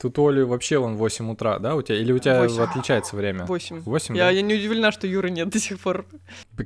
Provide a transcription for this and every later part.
Тут Оли вообще вон 8 утра, да, у тебя? Или у тебя 8. отличается время? 8. 8, Я, да? я не удивлена, что Юры нет до сих пор.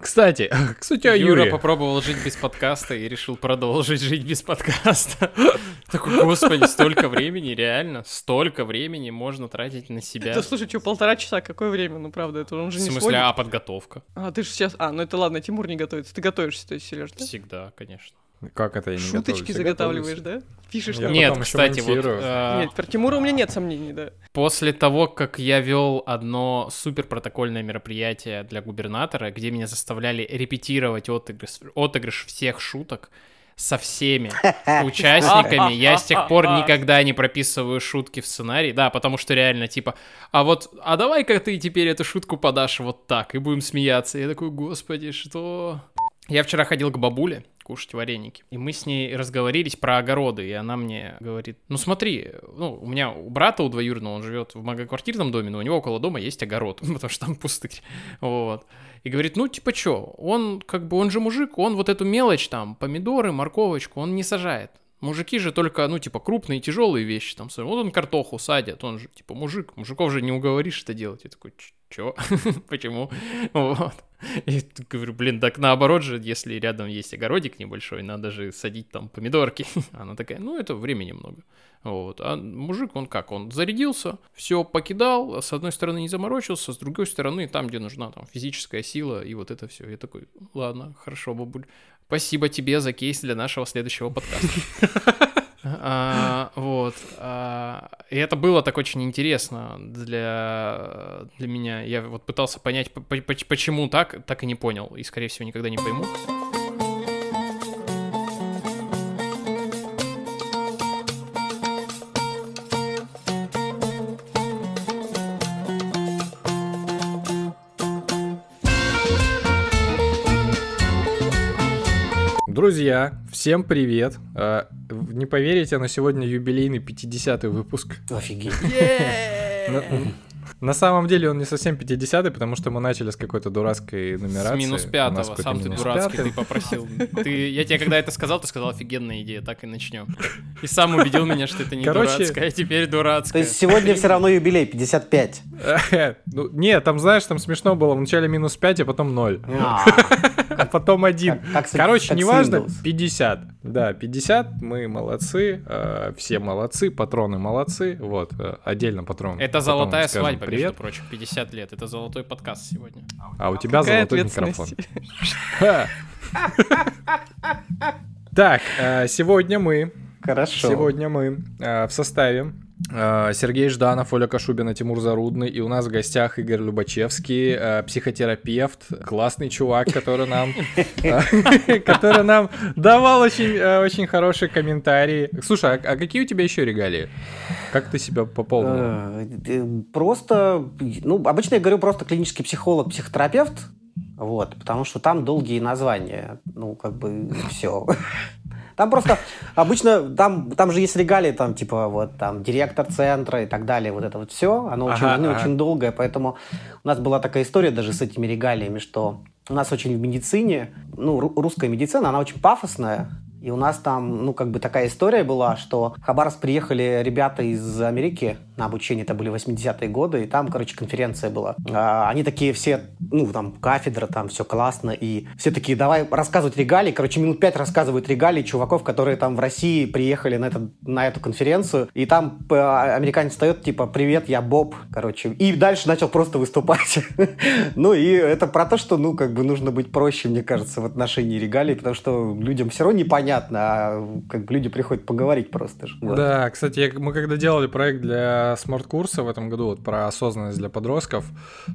Кстати, кстати, о Юра Юре. попробовал жить без подкаста и решил продолжить жить без подкаста. Такой, господи, столько времени, реально, столько времени можно тратить на себя. Да слушай, что, полтора часа, какое время? Ну правда, это он В же не смысле, сводит. а подготовка? А, ты же сейчас... А, ну это ладно, Тимур не готовится. Ты готовишься, то есть, Сереж, да? Всегда, конечно. Как это я не Шуточки заготавливаешь, да? Пишешь Я? Нет, кстати, вот э, Нет, про Тимура у меня нет сомнений, да. после того, как я вел одно супер протокольное мероприятие для губернатора, где меня заставляли репетировать отыгрыш, отыгрыш всех шуток со всеми участниками, я с тех пор никогда не прописываю шутки в сценарий, да, потому что реально типа, а вот, а давай-ка ты теперь эту шутку подашь вот так, и будем смеяться. Я такой, господи, что? Я вчера ходил к бабуле кушать вареники, и мы с ней разговорились про огороды, и она мне говорит, ну смотри, ну, у меня у брата, у двоюродного, он живет в многоквартирном доме, но у него около дома есть огород, потому что там пустырь, вот. И говорит, ну, типа, чё, он, как бы, он же мужик, он вот эту мелочь, там, помидоры, морковочку, он не сажает. Мужики же только, ну, типа, крупные, тяжелые вещи там. Вот он картоху садит, он же, типа, мужик. Мужиков же не уговоришь это делать. Я такой, «Ч- чё? Почему? Вот. И говорю, блин, так наоборот же, если рядом есть огородик небольшой, надо же садить там помидорки. Она такая, ну, это времени много. Вот. А мужик, он как? Он зарядился, все покидал, с одной стороны не заморочился, с другой стороны, там, где нужна там физическая сила, и вот это все. Я такой, ладно, хорошо, бабуль. Спасибо тебе за кейс для нашего следующего подкаста. А, вот. а, и это было так очень интересно для, для меня. Я вот пытался понять, по- по- поч- почему так, так и не понял. И, скорее всего, никогда не пойму. Друзья, всем привет. Э, Не поверите, но сегодня юбилейный 50-й выпуск. Офигеть. На, самом деле он не совсем 50-й, потому что мы начали с какой-то дурацкой С нумерации. минус У нас пятого. Сам ты минус дурацкий, пятый. ты попросил. Ты, я тебе когда это сказал, ты сказал офигенная идея, так и начнем. И сам убедил меня, что это не Короче- дурацкая, а теперь То дурацкая. есть сегодня все равно юбилей 55. Ну, нет, там, знаешь, там смешно было. Вначале минус 5, а потом 0. А, А потом 1. Как- как с- Короче, с неважно, Windows. 50. Да, 50, мы молодцы, э, все молодцы, патроны молодцы. Вот, э, отдельно патроны. Это золотая скажем свадьба, между привет. прочим, 50 лет. Это золотой подкаст сегодня. А у тебя Какая золотой микрофон. Так, э, сегодня мы, Хорошо. сегодня мы э, в составе Сергей Жданов, Оля Кашубина, Тимур Зарудный, и у нас в гостях Игорь Любачевский, э, психотерапевт, классный чувак, который нам, э, который нам давал очень, э, очень хорошие комментарии. Слушай, а, а какие у тебя еще регалии? Как ты себя пополнил? Э, э, Просто, ну, обычно я говорю просто клинический психолог, психотерапевт, вот, потому что там долгие названия, ну, как бы, все. Там просто обычно, там, там же есть регалии, там, типа, вот, там, директор центра и так далее, вот это вот все, оно очень, Ага, ну, ага. очень долгое, поэтому у нас была такая история даже с этими регалиями, что у нас очень в медицине, ну, ру- русская медицина, она очень пафосная, и у нас там, ну, как бы такая история была, что в Хабаровск приехали ребята из Америки на обучение, это были 80-е годы, и там, короче, конференция была. А, они такие все, ну, там, кафедра, там, все классно, и все такие, давай рассказывать регалии, короче, минут пять рассказывают регалии чуваков, которые там в России приехали на, этот, на эту конференцию, и там э, американец встает, типа, привет, я Боб, короче, и дальше начал просто выступать. Ну, и это про то, что, ну, как бы нужно быть проще, мне кажется, в отношении регалий, потому что людям все равно непонятно, а как бы люди приходят поговорить просто. Да, кстати, мы когда делали проект для смарт-курса в этом году, вот про осознанность для подростков,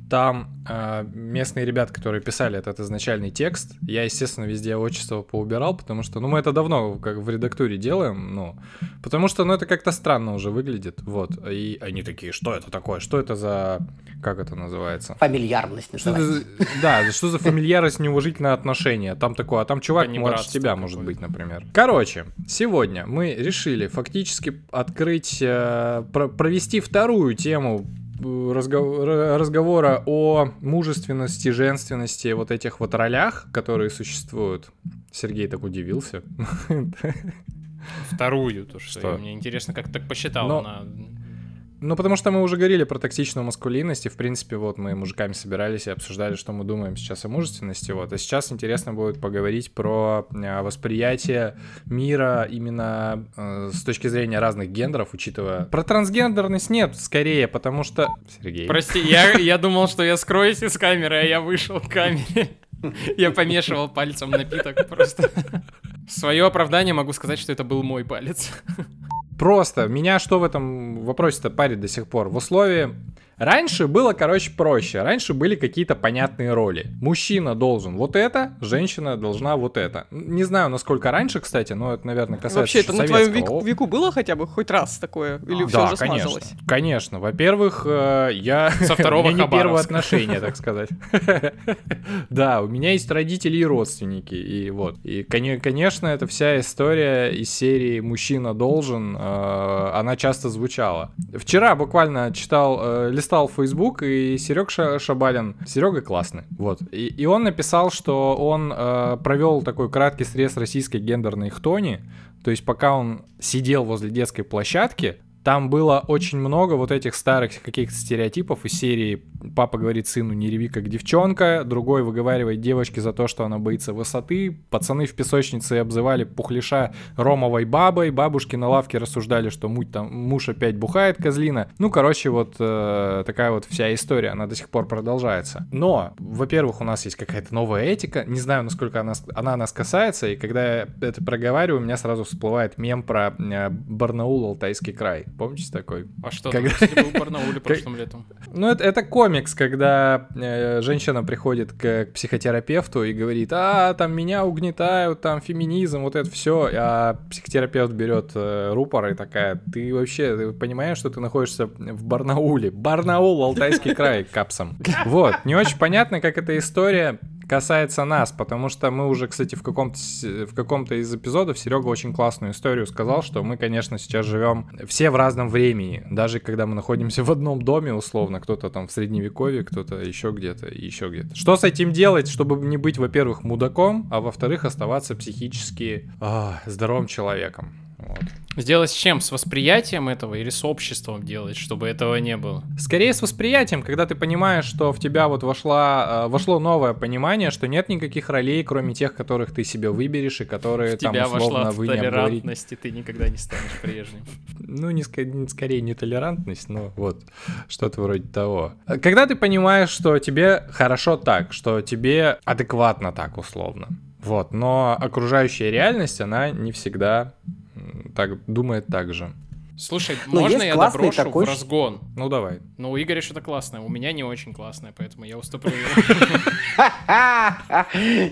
там э, местные ребята, которые писали этот изначальный текст, я, естественно, везде отчество поубирал, потому что, ну, мы это давно как в редактуре делаем, ну, потому что, ну, это как-то странно уже выглядит, вот, и они такие, что это такое, что это за, как это называется? Фамильярность Что называется. за- да, что за фамильярность, неуважительное отношение? Там такое, а там чувак младше Панибратство тебя может быть, например. Короче, сегодня мы решили фактически открыть, э, про- провести вторую тему э, разго- ра- разговора о мужественности, женственности, вот этих вот ролях, которые существуют. Сергей так удивился. Вторую, то что, Что? мне интересно, как так посчитал. Но- на- Ну, потому что мы уже говорили про токсичную маскулинность, и, в принципе, вот мы мужиками собирались и обсуждали, что мы думаем сейчас о мужественности, вот. А сейчас интересно будет поговорить про э, восприятие мира именно э, с точки зрения разных гендеров, учитывая... Про трансгендерность нет, скорее, потому что... Сергей. Прости, я, я думал, что я скроюсь из камеры, а я вышел к камере. Я помешивал пальцем напиток просто. Свое оправдание могу сказать, что это был мой палец. Просто меня что в этом вопросе-то парит до сих пор? В условии Раньше было, короче, проще. Раньше были какие-то понятные роли. Мужчина должен вот это, женщина должна вот это. Не знаю, насколько раньше, кстати, но это, наверное, касается Вообще, это на твоем веку, веку было хотя бы хоть раз такое? Или все да, уже конечно. смазалось? Конечно. Во-первых, э, я... Со второго не первое отношение, так сказать. Да, у меня есть родители и родственники, и вот. И, коне- конечно, это вся история из серии «Мужчина должен», э, она часто звучала. Вчера буквально читал, э, листал Facebook, и Серег Шабалин, Серега классный, вот. И, и он написал, что он э, провел такой краткий срез российской гендерной хтони, то есть пока он сидел возле детской площадки, там было очень много вот этих старых каких-то стереотипов из серии «Папа говорит сыну, не реви как девчонка», другой выговаривает девочке за то, что она боится высоты, пацаны в песочнице обзывали пухлиша ромовой бабой, бабушки на лавке рассуждали, что муть там, муж опять бухает, козлина. Ну, короче, вот э, такая вот вся история, она до сих пор продолжается. Но, во-первых, у нас есть какая-то новая этика, не знаю, насколько она, она нас касается, и когда я это проговариваю, у меня сразу всплывает мем про э, Барнаул, Алтайский край. Помните такой? А что Когда- там, был в Барнауле прошлым летом? Ну, это, это комикс, когда э, женщина приходит к, к психотерапевту и говорит, а, там меня угнетают, там феминизм, вот это все, а психотерапевт берет э, рупор и такая, ты вообще ты понимаешь, что ты находишься в Барнауле? Барнаул, Алтайский край, капсом. Вот, не очень понятно, как эта история касается нас, потому что мы уже, кстати, в каком-то в каком-то из эпизодов Серега очень классную историю сказал, что мы, конечно, сейчас живем все в разном времени, даже когда мы находимся в одном доме, условно, кто-то там в средневековье, кто-то еще где-то, еще где-то. Что с этим делать, чтобы не быть, во-первых, мудаком, а во-вторых, оставаться психически а, здоровым человеком? Вот. Сделать с чем? С восприятием этого или с обществом делать, чтобы этого не было? Скорее с восприятием, когда ты понимаешь, что в тебя вот вошла, э, вошло новое понимание, что нет никаких ролей, кроме тех, которых ты себе выберешь и которые В там тебя условно вошла вы не толерантность, и ты никогда не станешь прежним. Ну, не, скорее не толерантность, но вот что-то вроде того. Когда ты понимаешь, что тебе хорошо так, что тебе адекватно так условно. Вот, но окружающая реальность, она не всегда так думает так же. Слушай, Ну, можно я доброшу такой в разгон? Ну, давай. Ну, у Игоря что-то классное, у меня не очень классное, поэтому я уступлю.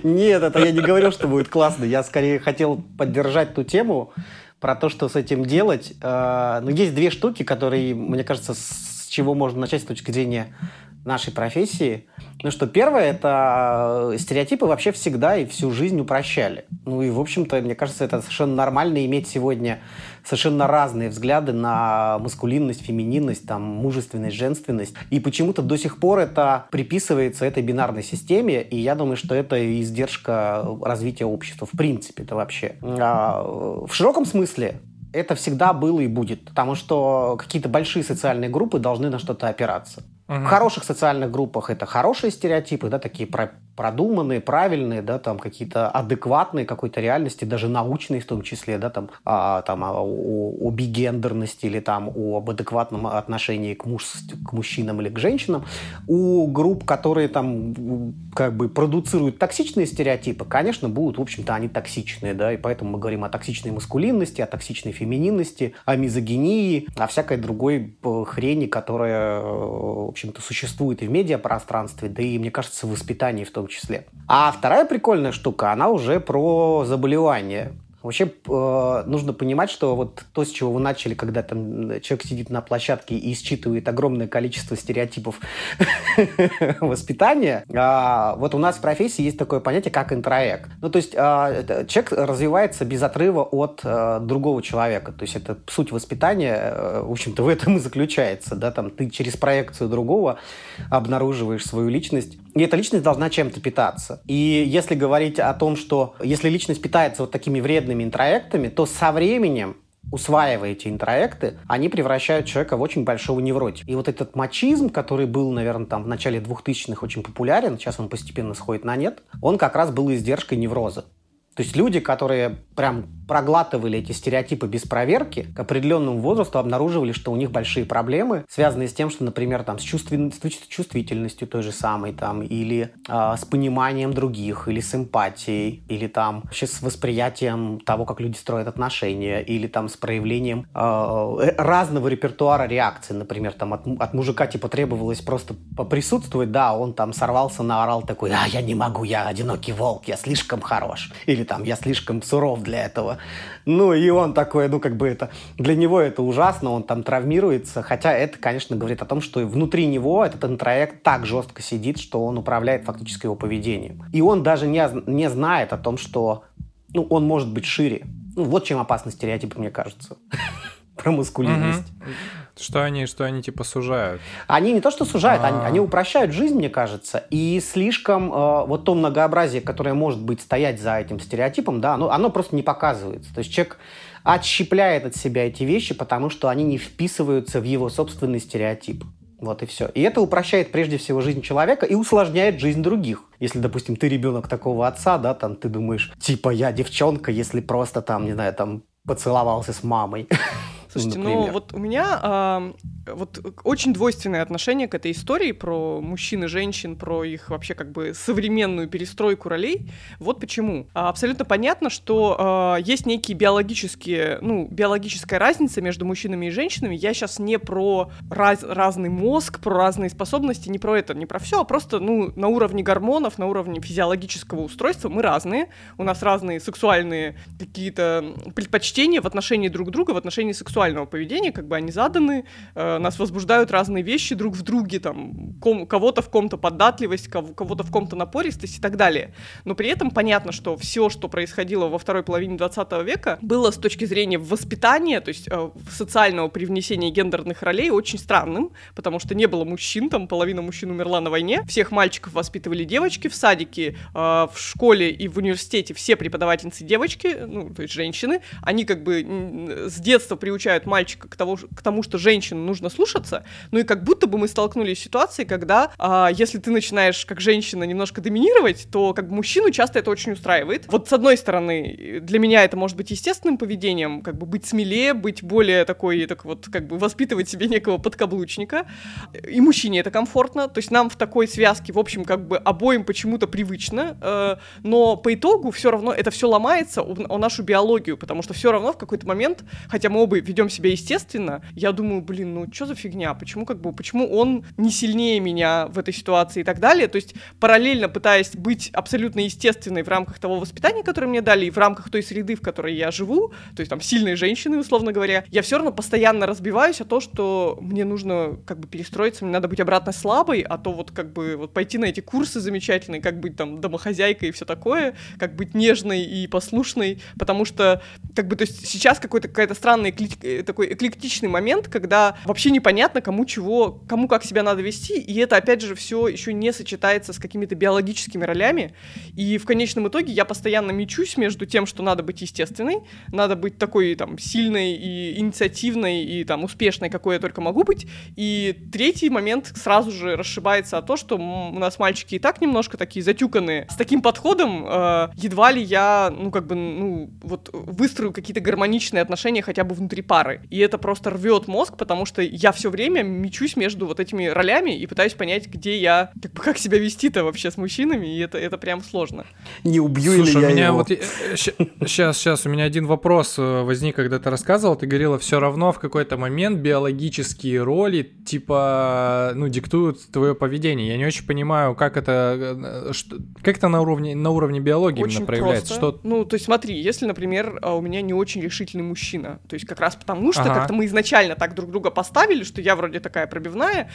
Нет, это я не говорил, что будет классно. Я скорее хотел поддержать ту тему про то, что с этим делать. Э, Но есть две штуки, которые, мне кажется, с чего можно начать с точки зрения нашей профессии. Ну что, первое, это э, стереотипы вообще всегда и всю жизнь упрощали. Ну и, в общем-то, мне кажется, это совершенно нормально иметь сегодня совершенно разные взгляды на маскулинность, фемининность, там, мужественность, женственность. И почему-то до сих пор это приписывается этой бинарной системе, и я думаю, что это издержка развития общества в принципе это вообще. А, в широком смысле это всегда было и будет, потому что какие-то большие социальные группы должны на что-то опираться. В хороших социальных группах это хорошие стереотипы, да, такие про- продуманные, правильные, да, там какие-то адекватные какой-то реальности, даже научные в том числе, да, там, а, там а, о, о бигендерности или там о- об адекватном отношении к, муж, к мужчинам или к женщинам. У групп, которые там как бы продуцируют токсичные стереотипы, конечно, будут, в общем-то, они токсичные, да, и поэтому мы говорим о токсичной маскулинности, о токсичной фемининности, о мизогинии, о всякой другой э, хрени, которая, э, общем-то, существует и в медиапространстве, да и, мне кажется, в воспитании в том числе. А вторая прикольная штука, она уже про заболевания. Вообще э, нужно понимать, что вот то, с чего вы начали, когда там человек сидит на площадке и считывает огромное количество стереотипов воспитания, а, вот у нас в профессии есть такое понятие, как интроект. Ну, то есть а, человек развивается без отрыва от э, другого человека. То есть это суть воспитания, э, в общем-то, в этом и заключается. Да? Там, ты через проекцию другого обнаруживаешь свою личность. И эта личность должна чем-то питаться. И если говорить о том, что если личность питается вот такими вредными интроектами, то со временем усваивая эти интроекты, они превращают человека в очень большого невротика. И вот этот мачизм, который был, наверное, там в начале 2000-х очень популярен, сейчас он постепенно сходит на нет, он как раз был издержкой невроза. То есть люди, которые прям проглатывали эти стереотипы без проверки, к определенному возрасту обнаруживали, что у них большие проблемы, связанные с тем, что, например, там, с, чувствен... с чувствительностью той же самой, там, или э, с пониманием других, или с эмпатией, или там вообще с восприятием того, как люди строят отношения, или там с проявлением э, разного репертуара реакций. Например, там от, от мужика типа требовалось просто поприсутствовать, да, он там сорвался, наорал такой, а, я не могу, я одинокий волк, я слишком хорош. Или там, я слишком суров для этого. Ну, и он такой, ну, как бы это... Для него это ужасно, он там травмируется. Хотя это, конечно, говорит о том, что внутри него этот интроект так жестко сидит, что он управляет фактически его поведением. И он даже не, не знает о том, что ну, он может быть шире. Ну, вот чем опасный стереотип, мне кажется, про маскулинность. Что они, что они типа сужают? Они не то что сужают, они, а. они упрощают жизнь, мне кажется, и слишком э, вот то многообразие, которое может быть стоять за этим стереотипом, да, оно, оно просто не показывается. То есть человек отщепляет от себя эти вещи, потому что они не вписываются в его собственный стереотип. Вот и все. И это упрощает прежде всего жизнь человека и усложняет жизнь других. Если, допустим, ты ребенок такого отца, да, там ты думаешь, типа я девчонка, если просто там, не знаю, там поцеловался с мамой. Слушайте, ну вот у меня а, вот очень двойственное отношение к этой истории про мужчин и женщин, про их вообще как бы современную перестройку ролей. Вот почему. А, абсолютно понятно, что а, есть некие биологические, ну, биологическая разница между мужчинами и женщинами. Я сейчас не про раз, разный мозг, про разные способности, не про это, не про все, а просто, ну, на уровне гормонов, на уровне физиологического устройства мы разные. У нас разные сексуальные какие-то предпочтения в отношении друг друга, в отношении сексуальности сексуального поведения, как бы они заданы, э, нас возбуждают разные вещи друг в друге, там, ком, кого-то в ком-то податливость, кого- кого-то в ком-то напористость и так далее. Но при этом понятно, что все, что происходило во второй половине 20 века, было с точки зрения воспитания, то есть э, социального привнесения гендерных ролей очень странным, потому что не было мужчин, там половина мужчин умерла на войне, всех мальчиков воспитывали девочки в садике, э, в школе и в университете все преподавательницы девочки, ну, то есть женщины, они как бы с детства приучают приучают мальчика к, того, к тому, что женщину нужно слушаться, ну и как будто бы мы столкнулись с ситуацией, когда а, если ты начинаешь как женщина немножко доминировать, то как мужчину часто это очень устраивает. Вот с одной стороны, для меня это может быть естественным поведением, как бы быть смелее, быть более такой, так вот, как бы воспитывать себе некого подкаблучника, и мужчине это комфортно, то есть нам в такой связке, в общем, как бы обоим почему-то привычно, э, но по итогу все равно это все ломается о, о нашу биологию, потому что все равно в какой-то момент, хотя мы оба ведем себя естественно, я думаю, блин, ну что за фигня, почему как бы, почему он не сильнее меня в этой ситуации и так далее, то есть параллельно пытаясь быть абсолютно естественной в рамках того воспитания, которое мне дали, и в рамках той среды, в которой я живу, то есть там сильные женщины, условно говоря, я все равно постоянно разбиваюсь о том, что мне нужно как бы перестроиться, мне надо быть обратно слабой, а то вот как бы вот пойти на эти курсы замечательные, как быть там домохозяйкой и все такое, как быть нежной и послушной, потому что как бы то есть сейчас какой-то какая-то странная Э, такой эклектичный момент, когда вообще непонятно, кому чего, кому как себя надо вести, и это, опять же, все еще не сочетается с какими-то биологическими ролями, и в конечном итоге я постоянно мечусь между тем, что надо быть естественной, надо быть такой, там, сильной и инициативной, и, там, успешной, какой я только могу быть, и третий момент сразу же расшибается о то, что у нас мальчики и так немножко такие затюканные. С таким подходом э, едва ли я, ну, как бы, ну, вот выстрою какие-то гармоничные отношения хотя бы внутри пары. И это просто рвет мозг, потому что я все время мечусь между вот этими ролями и пытаюсь понять, где я, как бы, как себя вести-то вообще с мужчинами, и это, это прям сложно. Не убью Слушай, ли я у меня его? вот... Сейчас, сейчас, у меня один вопрос э, возник, когда ты рассказывал, ты говорила, все равно в какой-то момент биологические роли, типа, ну, диктуют твое поведение. Я не очень понимаю, как это, э, что, как это на уровне, на уровне биологии очень именно проявляется. Просто. Что... Ну, то есть смотри, если, например, а, у меня не очень решительный мужчина, то есть как раз потому что ага. как-то мы изначально так друг друга поставили, что я вроде такая пробивная.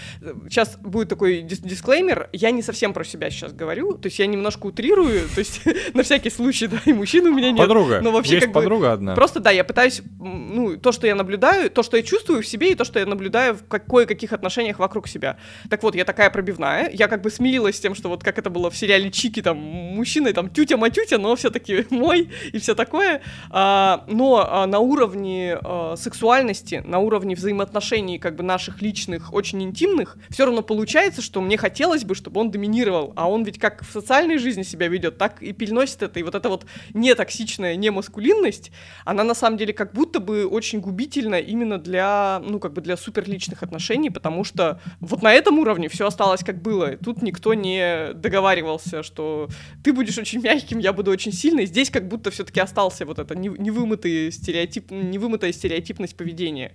Сейчас будет такой дис дисклеймер. Я не совсем про себя сейчас говорю. То есть я немножко утрирую. То есть на всякий случай, да, и мужчин у меня нет. Подруга. Но вообще Есть как подруга бы, одна. Просто, да, я пытаюсь, ну, то, что я наблюдаю, то, что я чувствую в себе, и то, что я наблюдаю в кое-каких отношениях вокруг себя. Так вот, я такая пробивная. Я как бы смирилась с тем, что вот как это было в сериале Чики, там, мужчина, там, тютя-матютя, но все-таки мой и все такое. А, но а, на уровне а, сексуальности, на уровне взаимоотношений как бы наших личных, очень интимных, все равно получается, что мне хотелось бы, чтобы он доминировал, а он ведь как в социальной жизни себя ведет, так и переносит это. И вот эта вот нетоксичная немаскулинность, она на самом деле как будто бы очень губительна именно для, ну, как бы для суперличных отношений, потому что вот на этом уровне все осталось как было. Тут никто не договаривался, что ты будешь очень мягким, я буду очень сильный. Здесь как будто все-таки остался вот это невымытый стереотип, невымытая стереотипность поведения.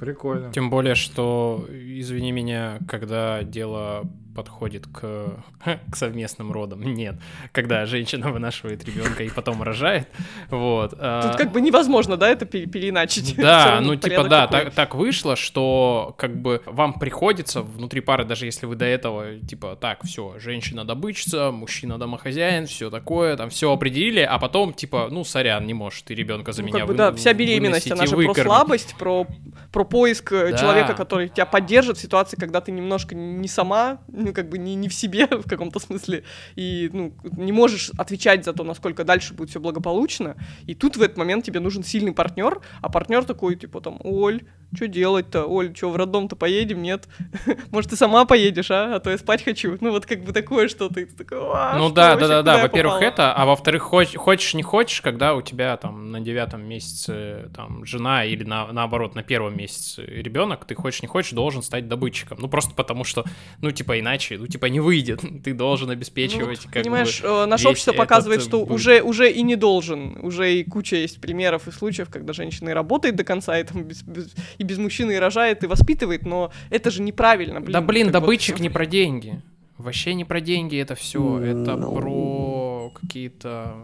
Прикольно. Тем более, что, извини меня, когда дело подходит к, к совместным родам. Нет. Когда женщина вынашивает ребенка и потом рожает. Вот. А Тут как бы невозможно, да, это переиначить. Да, ну типа да, так, так вышло, что как бы вам приходится внутри пары, даже если вы до этого типа так, все, женщина добычица, мужчина домохозяин, все такое, там все определили, а потом типа, ну сорян, не можешь ты ребенка за ну, меня как бы, Да, вся беременность, она же про слабость, про, про поиск э, да. человека, который тебя поддержит в ситуации, когда ты немножко не сама, ну, как бы не, не в себе в каком-то смысле, и, ну, не можешь отвечать за то, насколько дальше будет все благополучно, и тут в этот момент тебе нужен сильный партнер, а партнер такой, типа, там, Оль, что делать-то? Оль, что, в роддом-то поедем? Нет? Может, ты сама поедешь, а? А то я спать хочу. Ну, вот как бы такое что-то. И ты такой, ну да, да, да, да. Во-первых, это, а во-вторых, хочешь, хочешь, не хочешь, когда у тебя там на девятом месяце там жена или на, наоборот на первом месяце ребенок, ты хочешь, не хочешь, должен стать добытчиком. Ну, просто потому что, ну, типа, иначе, ну, типа, не выйдет. Ты должен обеспечивать, ну, как Понимаешь, бы, э, наше общество показывает, что уже, уже и не должен. Уже и куча есть примеров и случаев, когда женщина и работает до конца, и там без, без, и без мужчины и рожает, и воспитывает, но это же неправильно. Блин, да блин, добытчик вот не про деньги. Вообще не про деньги это все. Mm, это no. про какие-то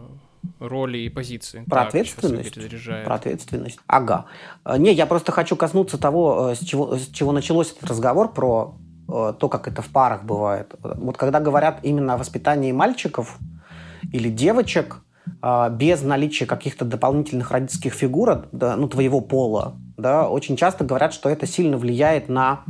роли и позиции. Про так, ответственность. Про ответственность. Ага. Э, не, я просто хочу коснуться того, э, с чего, с чего началось этот разговор про э, то, как это в парах бывает. Вот когда говорят именно о воспитании мальчиков или девочек, без наличия каких-то дополнительных родительских фигур, ну, твоего пола, да, очень часто говорят, что это сильно влияет на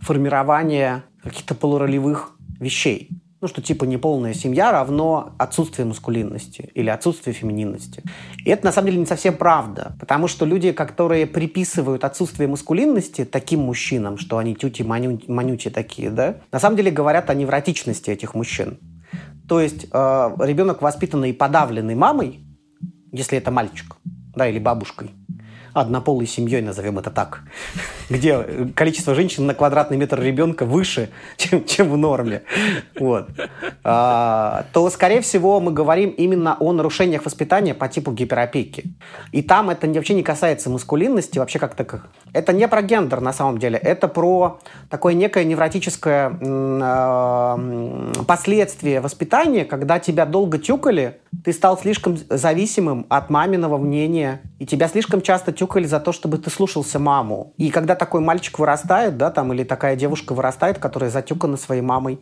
формирование каких-то полуролевых вещей. Ну, что типа неполная семья равно отсутствие маскулинности или отсутствие фемининности. И это на самом деле не совсем правда, потому что люди, которые приписывают отсутствие маскулинности таким мужчинам, что они тюти манюти такие, да, на самом деле говорят о невротичности этих мужчин. То есть э, ребенок, воспитанный подавленной мамой, если это мальчик, да, или бабушкой, однополой семьей, назовем это так, где количество женщин на квадратный метр ребенка выше, чем, чем в норме, вот, а, то, скорее всего, мы говорим именно о нарушениях воспитания по типу гиперопеки. И там это вообще не касается маскулинности, вообще как то Это не про гендер на самом деле, это про такое некое невротическое э, последствие воспитания, когда тебя долго тюкали, ты стал слишком зависимым от маминого мнения, и тебя слишком часто тюкали за то, чтобы ты слушался маму. И когда такой мальчик вырастает, да, там, или такая девушка вырастает, которая затюкана своей мамой,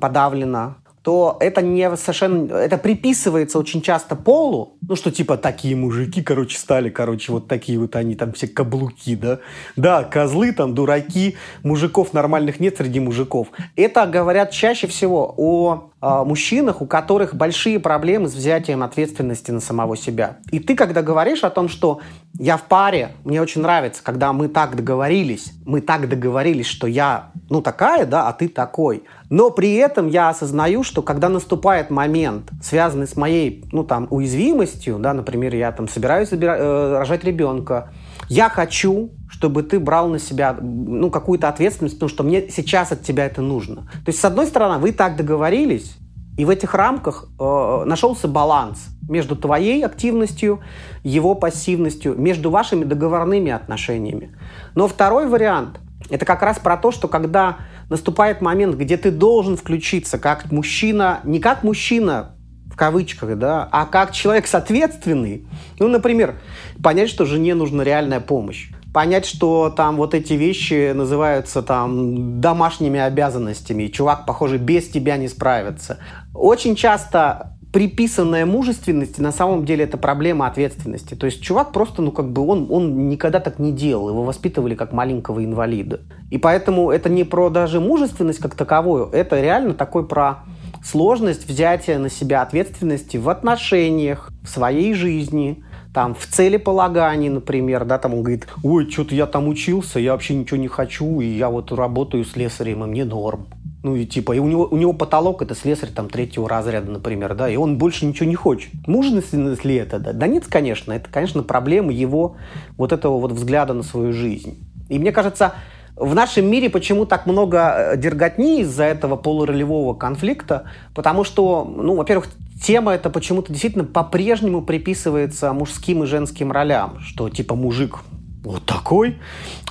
подавлена, то это не совершенно... Это приписывается очень часто полу, ну, что типа такие мужики, короче, стали, короче, вот такие вот они, там все каблуки, да? Да, козлы там, дураки, мужиков нормальных нет среди мужиков. Это говорят чаще всего о мужчинах, у которых большие проблемы с взятием ответственности на самого себя. И ты, когда говоришь о том, что я в паре, мне очень нравится, когда мы так договорились, мы так договорились, что я, ну, такая, да, а ты такой. Но при этом я осознаю, что когда наступает момент, связанный с моей, ну, там, уязвимостью, да, например, я там собираюсь забира- э, рожать ребенка, я хочу, чтобы ты брал на себя, ну, какую-то ответственность, потому что мне сейчас от тебя это нужно. То есть, с одной стороны, вы так договорились, и в этих рамках э, нашелся баланс между твоей активностью, его пассивностью, между вашими договорными отношениями. Но второй вариант – это как раз про то, что когда наступает момент, где ты должен включиться как мужчина, не как мужчина в кавычках, да, а как человек ответственный, ну, например, понять, что жене нужна реальная помощь, понять, что там вот эти вещи называются там домашними обязанностями, чувак, похоже, без тебя не справится. Очень часто приписанная мужественности на самом деле это проблема ответственности. То есть чувак просто, ну как бы он, он никогда так не делал, его воспитывали как маленького инвалида. И поэтому это не про даже мужественность как таковую, это реально такой про сложность взятия на себя ответственности в отношениях, в своей жизни, там, в целеполагании, например, да, там он говорит, ой, что-то я там учился, я вообще ничего не хочу, и я вот работаю слесарем, и мне норм. Ну и типа, и у него, у него потолок это слесарь там третьего разряда, например, да, и он больше ничего не хочет. Мужественность ли это? Да, да нет, конечно, это, конечно, проблема его вот этого вот взгляда на свою жизнь. И мне кажется, в нашем мире почему так много э, дерготни из-за этого полуролевого конфликта? Потому что, ну, во-первых, тема эта почему-то действительно по-прежнему приписывается мужским и женским ролям, что типа мужик вот такой,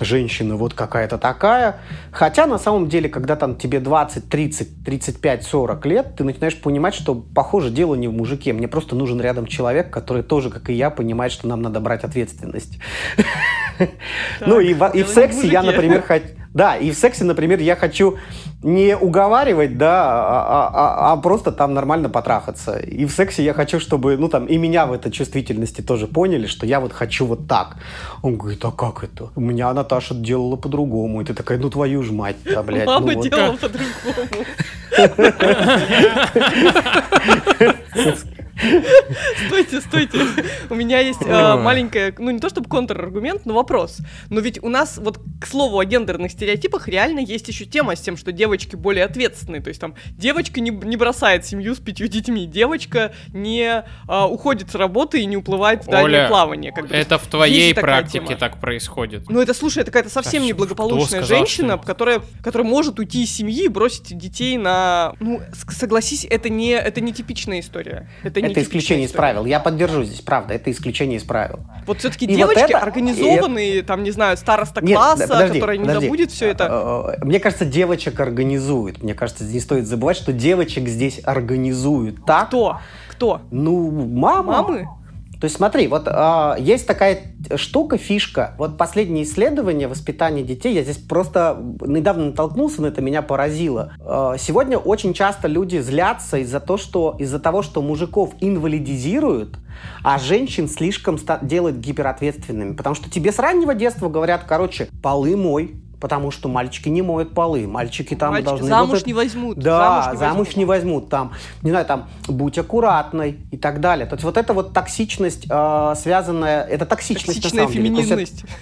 женщина вот какая-то такая. Хотя на самом деле, когда там тебе 20, 30, 35, 40 лет, ты начинаешь понимать, что, похоже, дело не в мужике. Мне просто нужен рядом человек, который тоже, как и я, понимает, что нам надо брать ответственность. Ну и в сексе я, например, хочу да, и в сексе, например, я хочу не уговаривать, да, а, а, а, а просто там нормально потрахаться. И в сексе я хочу, чтобы, ну там, и меня в этой чувствительности тоже поняли, что я вот хочу вот так. Он говорит, а как это? У меня Наташа делала по-другому. И ты такая, ну твою ж мать, да, блядь. Мама ну, вот. делала по-другому. Стойте, стойте. У меня есть э, маленькая, ну не то чтобы контраргумент, но вопрос. Но ведь у нас, вот к слову о гендерных стереотипах, реально есть еще тема с тем, что девочки более ответственные. То есть там девочка не, не бросает семью с пятью детьми, девочка не э, уходит с работы и не уплывает в дальнее плавание. Как бы. Это в твоей практике тема. так происходит. Ну это, слушай, это какая-то совсем а неблагополучная сказал, женщина, что... которая, которая может уйти из семьи и бросить детей на... Ну, согласись, это не, это не типичная история. Это это исключение из правил. Я поддержу здесь, правда, это исключение из правил. Вот все-таки девочки вот это, организованные, это... там, не знаю, староста класса, подожди, которая не подожди. забудет все это. Э, э, мне кажется, девочек организуют. Мне кажется, не стоит забывать, что девочек здесь организуют так. Кто? Кто? Ну, мама. Мамы? То есть смотри, вот э, есть такая штука, фишка. Вот последнее исследование воспитания детей, я здесь просто недавно натолкнулся на это, меня поразило. Э, сегодня очень часто люди злятся из-за того, что из-за того, что мужиков инвалидизируют, а женщин слишком делают гиперответственными. Потому что тебе с раннего детства говорят, короче, полы мой, потому что мальчики не моют полы, мальчики там Мальчики должны... Замуж вот не возьмут. Да, замуж не, замуж возьмут. не возьмут, там, не знаю, там, будь аккуратной и так далее. То есть вот эта вот токсичность, э, связанная, это токсичность Токсичная на самом фемининность. Деле.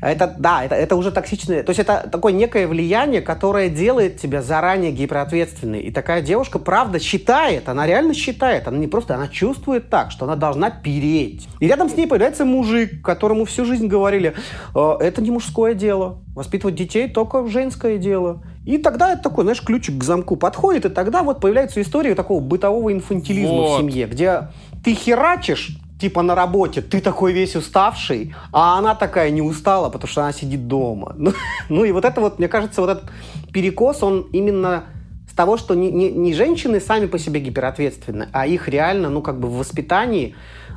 Это, да, это, это уже токсичное. То есть это такое некое влияние, которое делает тебя заранее гиперответственной. И такая девушка, правда, считает, она реально считает, она не просто, она чувствует так, что она должна переть. И рядом с ней появляется мужик, которому всю жизнь говорили, э, это не мужское дело, воспитывать детей только женское дело. И тогда это такой, знаешь, ключик к замку подходит, и тогда вот появляется история такого бытового инфантилизма вот. в семье, где ты херачишь, типа на работе, ты такой весь уставший, а она такая не устала, потому что она сидит дома. Ну, ну и вот это вот, мне кажется, вот этот перекос, он именно с того, что не, не, не женщины сами по себе гиперответственны, а их реально, ну как бы в воспитании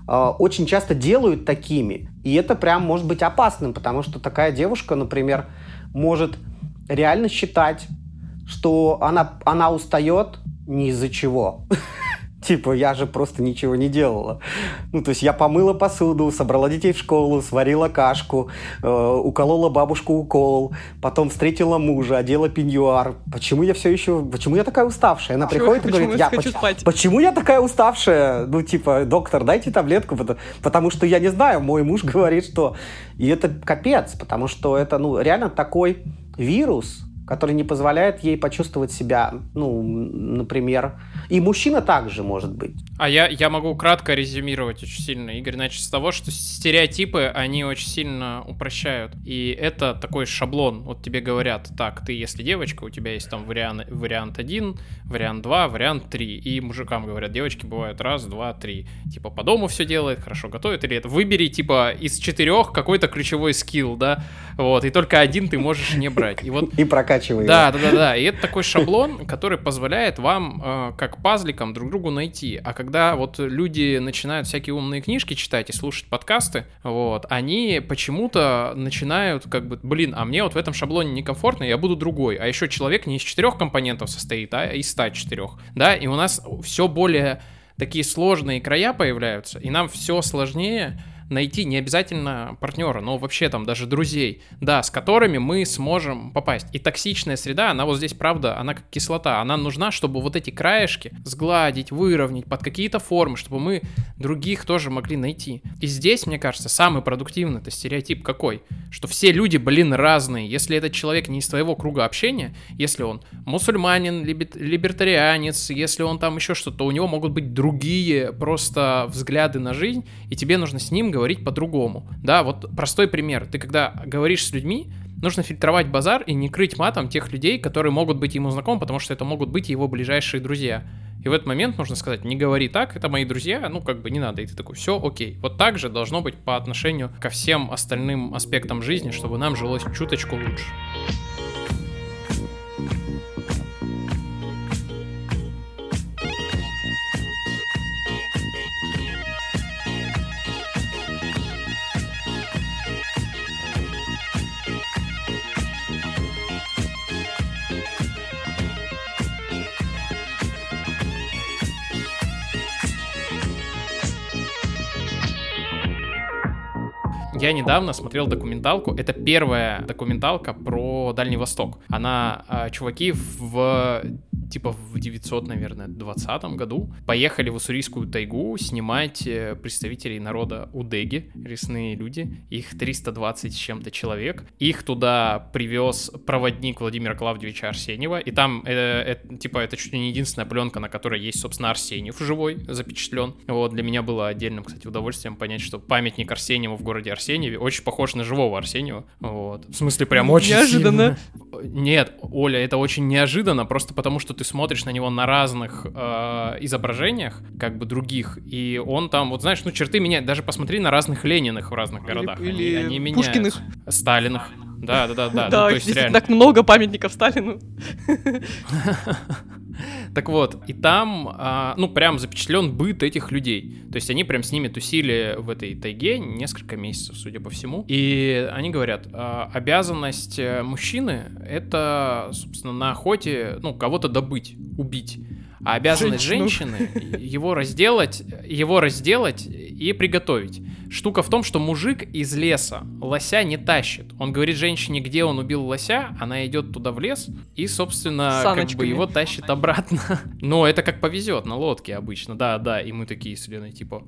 э, очень часто делают такими. И это прям может быть опасным, потому что такая девушка, например, может реально считать, что она, она устает не из-за чего. Типа, я же просто ничего не делала. Ну, то есть я помыла посуду, собрала детей в школу, сварила кашку, э, уколола бабушку укол, потом встретила мужа, одела пеньюар. Почему я все еще... Почему я такая уставшая? Она приходит и говорит, я, хочу спать? почему я такая уставшая? Ну, типа, доктор, дайте таблетку, потому что я не знаю, мой муж говорит, что... И это капец, потому что это, ну, реально такой вирус, который не позволяет ей почувствовать себя, ну, например, и мужчина также может быть. А я, я могу кратко резюмировать очень сильно, Игорь, начать с того, что стереотипы, они очень сильно упрощают. И это такой шаблон. Вот тебе говорят, так, ты если девочка, у тебя есть там вариант, вариант 1, вариант 2, вариант 3. И мужикам говорят, девочки бывают раз, два, три. Типа по дому все делает, хорошо готовит или это. Выбери типа из четырех какой-то ключевой скилл, да, вот, и только один ты можешь не брать. И вот и прокачивай прокачивай Да, да, да, да. И это такой шаблон, который позволяет вам э, как пазликом друг другу найти. А когда вот люди начинают всякие умные книжки читать и слушать подкасты, вот, они почему-то начинают как бы, блин, а мне вот в этом шаблоне некомфортно, я буду другой. А еще человек не из четырех компонентов состоит, а из 104. Да, и у нас все более такие сложные края появляются, и нам все сложнее найти не обязательно партнера, но вообще там даже друзей, да, с которыми мы сможем попасть. И токсичная среда, она вот здесь, правда, она как кислота, она нужна, чтобы вот эти краешки сгладить, выровнять под какие-то формы, чтобы мы других тоже могли найти. И здесь, мне кажется, самый продуктивный это стереотип какой? Что все люди, блин, разные. Если этот человек не из твоего круга общения, если он мусульманин, либертарианец, если он там еще что-то, то у него могут быть другие просто взгляды на жизнь, и тебе нужно с ним говорить по-другому. Да, вот простой пример. Ты когда говоришь с людьми, нужно фильтровать базар и не крыть матом тех людей, которые могут быть ему знакомы, потому что это могут быть его ближайшие друзья. И в этот момент нужно сказать, не говори так, это мои друзья, ну как бы не надо. И ты такой, все, окей. Вот так же должно быть по отношению ко всем остальным аспектам жизни, чтобы нам жилось чуточку лучше. Недавно смотрел документалку. Это первая документалка про Дальний Восток. Она, э, чуваки в типа в 900, наверное, 20 году поехали в Уссурийскую тайгу снимать э, представителей народа Удеги, лесные люди. Их 320 с чем-то человек. Их туда привез проводник Владимира Клавдевича Арсеньева. И там, э, э, типа, это чуть ли не единственная пленка, на которой есть, собственно, Арсеньев живой запечатлен. Вот, для меня было отдельным, кстати, удовольствием понять, что памятник Арсеньеву в городе Арсеньеве очень похож на живого Арсеньева. Вот. В смысле, прям очень Неожиданно. Сильно. Нет, Оля, это очень неожиданно, просто потому что ты смотришь на него на разных э, изображениях, как бы других, и он там, вот знаешь, ну черты меняют. Даже посмотри на разных Лениных в разных городах. Или, они, они Пушкиных. Сталиных. Да, да, да, да. Да, ну, здесь реально... так много памятников Сталину. Так вот, и там, а, ну, прям запечатлен быт этих людей. То есть они прям с ними тусили в этой тайге несколько месяцев, судя по всему. И они говорят, а, обязанность э, мужчины — это, собственно, на охоте, ну, кого-то добыть, убить. А обязанность Женщину. женщины его разделать, его разделать и приготовить. Штука в том, что мужик из леса лося не тащит. Он говорит женщине, где он убил лося, она идет туда в лес и, собственно, как бы его тащит обратно. Но это как повезет на лодке обычно, да, да. И мы такие с Леной типа,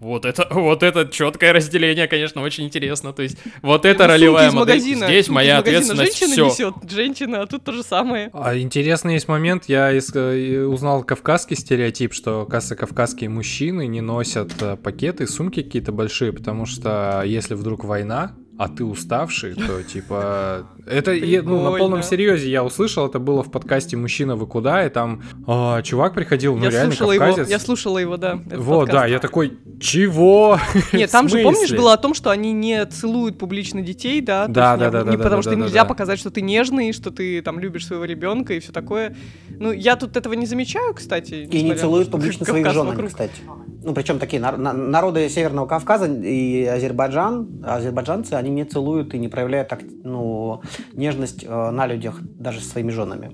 вот это, вот это четкое разделение, конечно, очень интересно. То есть, вот это ну, ролевая модель. Магазина, Здесь моя ответственность. Женщина все. несет, женщина, а тут то же самое. А интересный есть момент. Я э, узнал кавказский стереотип, что, кажется, кавказские мужчины не носят э, пакеты, сумки какие-то большие, потому что если вдруг война, а ты уставший, то типа... Это ну, на полном серьезе я услышал, это было в подкасте «Мужчина, вы куда?» И там а, чувак приходил, ну я реально кавказец. Его, я слушала его, да. Вот, подкаст. да, я такой, чего? Нет, там же, помнишь, было о том, что они не целуют публично детей, да? Да, да, да, да. Потому что нельзя показать, что ты нежный, что ты там любишь своего ребенка и все такое. Ну, я тут этого не замечаю, кстати. И не целуют публично своих жен, кстати. Ну, причем такие народы Северного Кавказа и Азербайджан, азербайджанцы, они не целуют и не проявляют так, ну, нежность э, на людях даже со своими женами.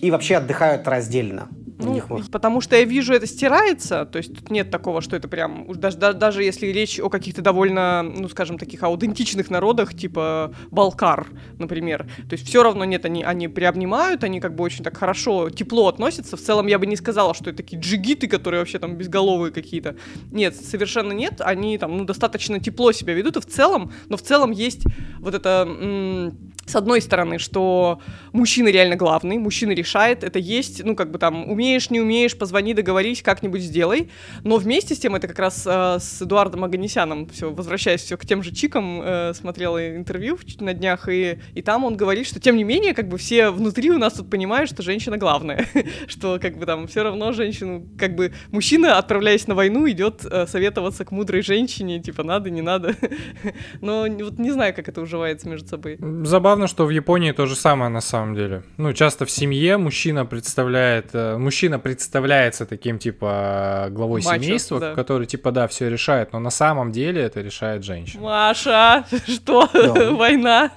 И вообще отдыхают раздельно. Ну, потому что я вижу, это стирается, то есть тут нет такого, что это прям, даже, даже если речь о каких-то довольно, ну, скажем, таких аутентичных народах, типа Балкар, например, то есть все равно нет, они, они приобнимают, они как бы очень так хорошо, тепло относятся, в целом я бы не сказала, что это такие джигиты, которые вообще там безголовые какие-то, нет, совершенно нет, они там, ну, достаточно тепло себя ведут, и в целом, но в целом есть вот это... С одной стороны, что мужчина реально главный, мужчина решает, это есть, ну, как бы там, умеешь, не умеешь, позвони, договорись, как-нибудь сделай, но вместе с тем, это как раз э, с Эдуардом Аганесяном, все, возвращаясь все к тем же чикам, э, смотрела интервью на днях, и, и там он говорит, что, тем не менее, как бы все внутри у нас тут понимают, что женщина главная, что, как бы там, все равно женщину, как бы, мужчина, отправляясь на войну, идет э, советоваться к мудрой женщине, типа, надо, не надо, но вот не знаю, как это уживается между собой. Забавно забавно, что в Японии то же самое на самом деле. Ну, часто в семье мужчина представляет, э, мужчина представляется таким типа главой Мачо, семейства, да. который типа да все решает, но на самом деле это решает женщина. Маша, что да. война?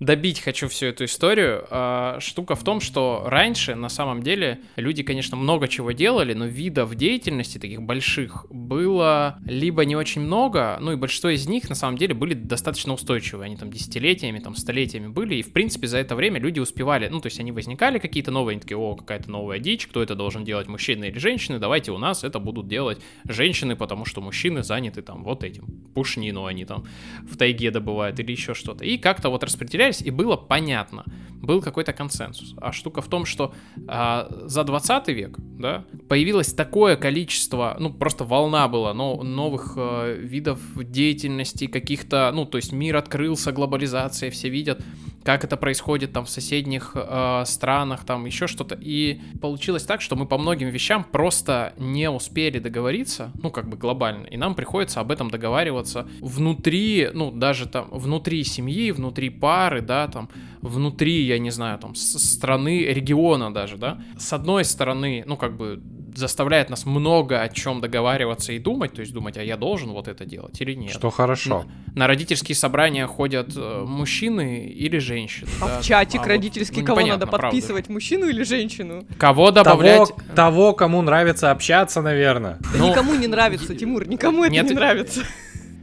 Добить хочу всю эту историю. А, штука в том, что раньше, на самом деле, люди, конечно, много чего делали, но видов деятельности таких больших было либо не очень много, ну и большинство из них, на самом деле, были достаточно устойчивые. Они там десятилетиями, там столетиями были, и, в принципе, за это время люди успевали, ну, то есть они возникали какие-то новые, они такие, о, какая-то новая дичь, кто это должен делать, мужчины или женщины, давайте у нас это будут делать женщины, потому что мужчины заняты там вот этим, пушнину они там в тайге добывают или еще что-то. И как-то вот распределяли общались, и было понятно, был какой-то консенсус. А штука в том, что а, за 20 век, да, появилось такое количество, ну, просто волна была но, новых а, видов деятельности, каких-то, ну, то есть мир открылся, глобализация, все видят, как это происходит там в соседних э, странах, там еще что-то. И получилось так, что мы по многим вещам просто не успели договориться, ну, как бы глобально. И нам приходится об этом договариваться внутри, ну, даже там, внутри семьи, внутри пары, да, там, внутри, я не знаю, там, страны, региона даже, да. С одной стороны, ну, как бы заставляет нас много о чем договариваться и думать, то есть думать, а я должен вот это делать или нет. Что хорошо. На, на родительские собрания ходят э, мужчины или женщины. А да? в чатик а родительский вот, ну, кого надо подписывать, правда. мужчину или женщину? Кого добавлять? Того, того кому нравится общаться, наверное. Да ну, никому не нравится, Тимур, никому это нет, не нравится.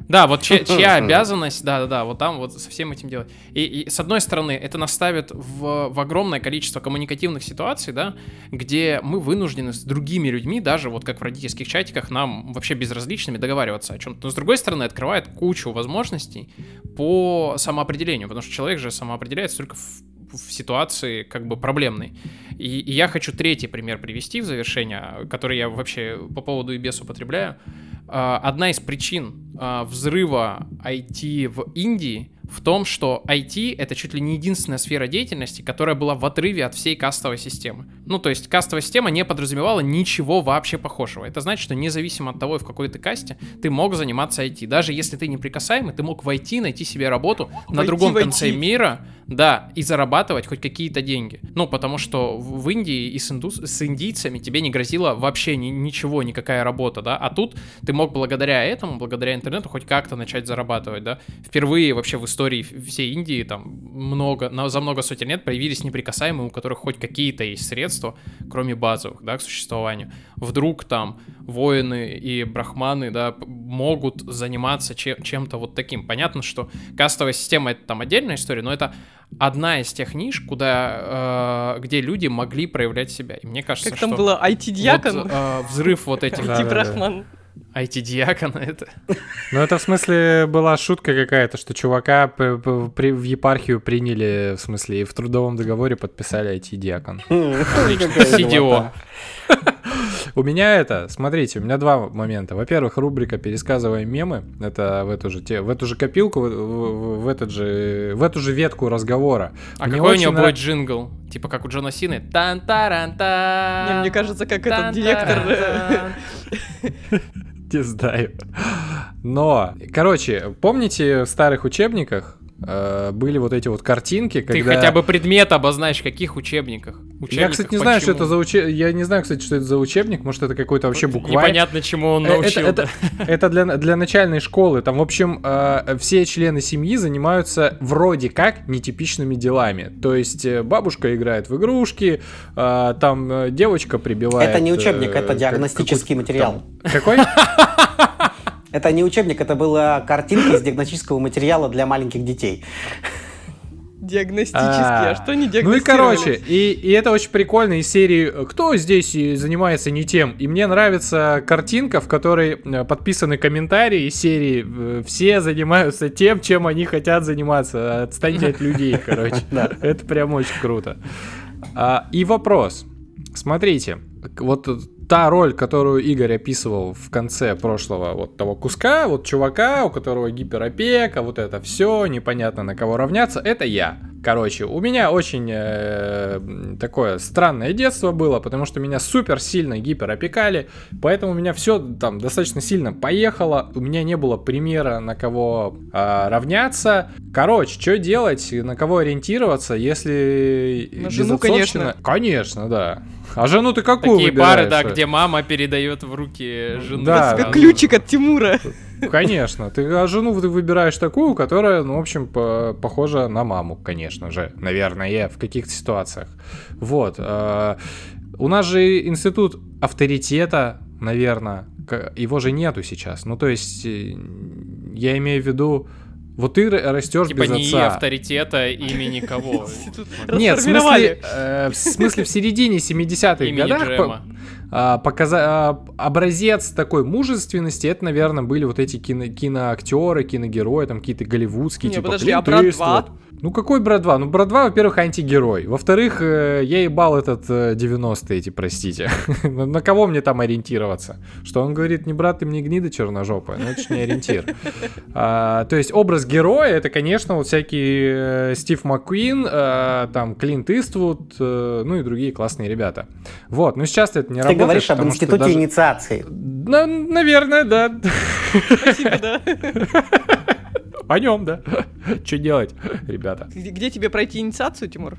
Да, вот чья, чья обязанность, да-да-да, вот там вот со всем этим делать. И, и с одной стороны, это нас ставит в, в огромное количество коммуникативных ситуаций, да, где мы вынуждены с другими людьми, даже вот как в родительских чатиках, нам вообще безразличными договариваться о чем-то. Но с другой стороны, открывает кучу возможностей по самоопределению, потому что человек же самоопределяется только в в ситуации как бы проблемной. И, и я хочу третий пример привести в завершение, который я вообще по поводу и без употребляю. А, одна из причин а, взрыва IT в Индии в том, что IT — это чуть ли не единственная сфера деятельности, которая была в отрыве от всей кастовой системы. Ну, то есть кастовая система не подразумевала ничего вообще похожего. Это значит, что независимо от того, в какой ты касте, ты мог заниматься IT. Даже если ты неприкасаемый, ты мог войти, найти себе работу войти, на другом конце мира, да, и зарабатывать хоть какие-то деньги. Ну, потому что в Индии и с, инду... с индийцами тебе не грозило вообще ни... ничего, никакая работа, да, а тут ты мог благодаря этому, благодаря интернету хоть как-то начать зарабатывать, да. Впервые вообще в истории всей Индии там много, на, за много сотен лет появились неприкасаемые, у которых хоть какие-то есть средства, кроме базовых, да, к существованию. Вдруг там воины и брахманы, да, могут заниматься чем- чем-то вот таким. Понятно, что кастовая система это там отдельная история, но это одна из тех ниш, куда, э, где люди могли проявлять себя. И мне кажется, как что... там было IT-дьякон? Вот, э, взрыв вот этих... IT-брахман. IT-диакона это. Ну, это в смысле была шутка какая-то, что чувака при, при, в епархию приняли, в смысле, и в трудовом договоре подписали IT-диакон. CDO. У меня это, смотрите, у меня два момента. Во-первых, рубрика «Пересказываем мемы». Это в эту же, те, в эту же копилку, в, в, в, этот же, в эту же ветку разговора. А мне какой у него нрав... будет джингл? Типа как у Джона Сины? тан таран Не, мне кажется, как этот директор... Не знаю. Но, короче, помните в старых учебниках были вот эти вот картинки, когда... Ты хотя бы предмет обозначь, в каких учебниках? учебниках я, кстати, не знаю, что это за учебник. Я не знаю, кстати, что это за учебник. Может, это какой-то вообще букварь. Непонятно, чему он э, научил. Это, это, это для, для начальной школы. Там, в общем, э, все члены семьи занимаются вроде как нетипичными делами. То есть бабушка играет в игрушки, там девочка прибивает... Это не учебник, это диагностический материал. Какой? Это не учебник, это была картинка из диагностического материала для маленьких детей. Диагностический, а, а что не диагностировать? Ну и короче, и, и это очень прикольно из серии «Кто здесь занимается не тем?» И мне нравится картинка, в которой э, подписаны комментарии из серии э, «Все занимаются тем, чем они хотят заниматься, отстаньте от людей», короче. Это прям очень круто. А, и вопрос. Смотрите, вот та роль, которую Игорь описывал в конце прошлого вот того куска, вот чувака, у которого гиперопека, вот это все, непонятно на кого равняться, это я. Короче, у меня очень э, такое странное детство было, потому что меня супер сильно гиперопекали, поэтому у меня все там достаточно сильно поехало, у меня не было примера, на кого э, равняться. Короче, что делать, на кого ориентироваться, если... На жену, конечно. Конечно, да. А жену ты какую Такие выбираешь? пары, да, где мама передает в руки жену. Да. Как ключик от Тимура. Конечно. Ты а жену ты выбираешь такую, которая, ну, в общем, по- похожа на маму, конечно же. Наверное, в каких-то ситуациях. Вот. э, У нас же институт авторитета, наверное, его же нету сейчас. Ну, то есть, э, я имею в виду, вот ты растешь Типа без не отца. авторитета имени кого. Нет, в смысле, расформировали. э, в смысле в середине 70-х Имени годах по- показа- а, образец такой мужественности, это, наверное, были вот эти кино- киноактеры, киногерои, там какие-то голливудские, Не, типа подожди, а «Брат Иствуд. 2»? Ну какой брат 2? Ну брат 2, во-первых, антигерой. Во-вторых, э, я ебал этот э, 90-е эти, простите. на, кого мне там ориентироваться? Что он говорит, не брат ты мне гнида черножопая, ну это не ориентир. А, то есть образ героя, это, конечно, вот всякие э, Стив Маккуин, э, там Клинт Иствуд, э, ну и другие классные ребята. Вот, но сейчас это не Ты работает. говоришь об институте даже- инициации. На- наверное, да. Спасибо, да. О нем, да. Что делать, ребята? Где тебе пройти инициацию, Тимур?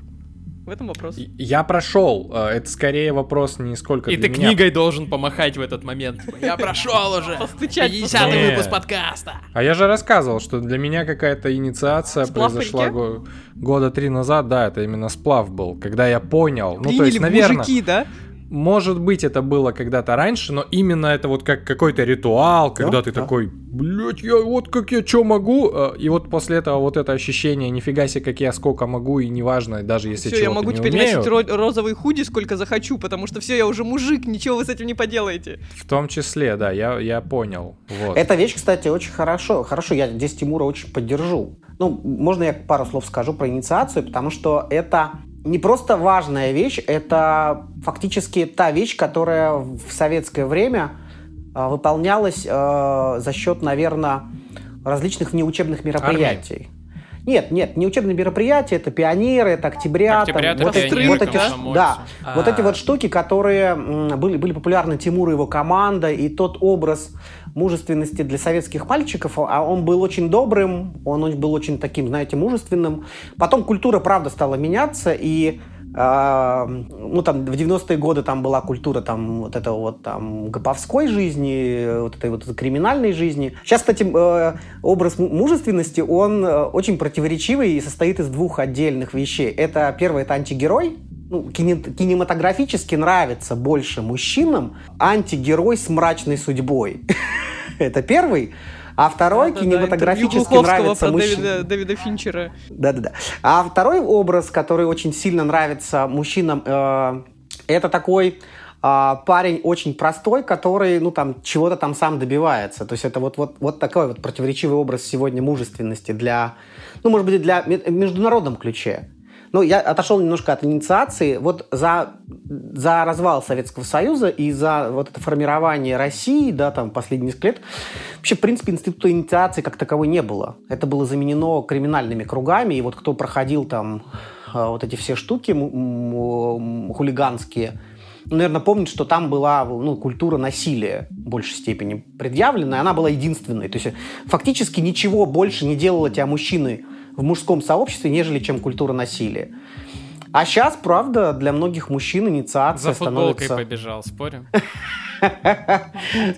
В этом вопрос. Я прошел. э, Это скорее вопрос не сколько И для ты меня. книгой должен помахать в этот момент. Я прошел уже. Постучать. 50 Не. выпуск подкаста. А я же рассказывал, что для меня какая-то инициация Сплав по произошла го- года три назад. Да, это именно сплав был, когда я понял. Ну, то есть, наверное, мужики, да? Может быть, это было когда-то раньше, но именно это вот как какой-то ритуал, когда Да, ты да. такой, блядь, я вот как я что могу, э, и вот после этого вот это ощущение, нифига себе, как я сколько могу, и неважно, даже если Все, я могу не теперь умею. носить ро- розовый худи сколько захочу, потому что все, я уже мужик, ничего вы с этим не поделаете. В том числе, да, я, я понял. Вот. Эта вещь, кстати, очень хорошо. Хорошо, я здесь Тимура очень поддержу. Ну, можно я пару слов скажу про инициацию, потому что это не просто важная вещь, это фактически та вещь, которая в советское время э, выполнялась э, за счет, наверное, различных внеучебных мероприятий. Нет, нет, не учебные мероприятия, это пионеры, это октября, там, это вот, эти, пионеры, вот эти, да, вот эти А. вот штуки, которые были, были популярны Тимур и его команда, и тот образ мужественности для советских мальчиков, а он был очень добрым, он был очень таким, знаете, мужественным. Потом культура, правда, стала меняться, и а, ну, там, в 90-е годы там была культура там вот этого вот там гоповской жизни, вот этой вот криминальной жизни. Сейчас, кстати, э, образ му- мужественности, он э, очень противоречивый и состоит из двух отдельных вещей. Это, первое, это антигерой, ну, кине- кинематографически нравится больше мужчинам антигерой с мрачной судьбой. Это первый. А второй Да-да-да, кинематографически Глуховского нравится мужчинам. Дэвида, Дэвида Финчера. Да-да-да. А второй образ, который очень сильно нравится мужчинам, э, это такой а, парень очень простой, который, ну, там, чего-то там сам добивается. То есть это вот, вот, вот такой вот противоречивый образ сегодня мужественности для, ну, может быть, для международном ключе. Ну, я отошел немножко от инициации. Вот за, за развал Советского Союза и за вот это формирование России, да, там, последние несколько лет, вообще, в принципе, института инициации как таковой не было. Это было заменено криминальными кругами, и вот кто проходил там э, вот эти все штуки хулиганские, ну, наверное, помнит, что там была ну, культура насилия в большей степени предъявлена, она была единственной. То есть фактически ничего больше не делало тебя мужчиной в мужском сообществе, нежели чем культура насилия. А сейчас, правда, для многих мужчин инициация За футболкой становится... побежал, спорим?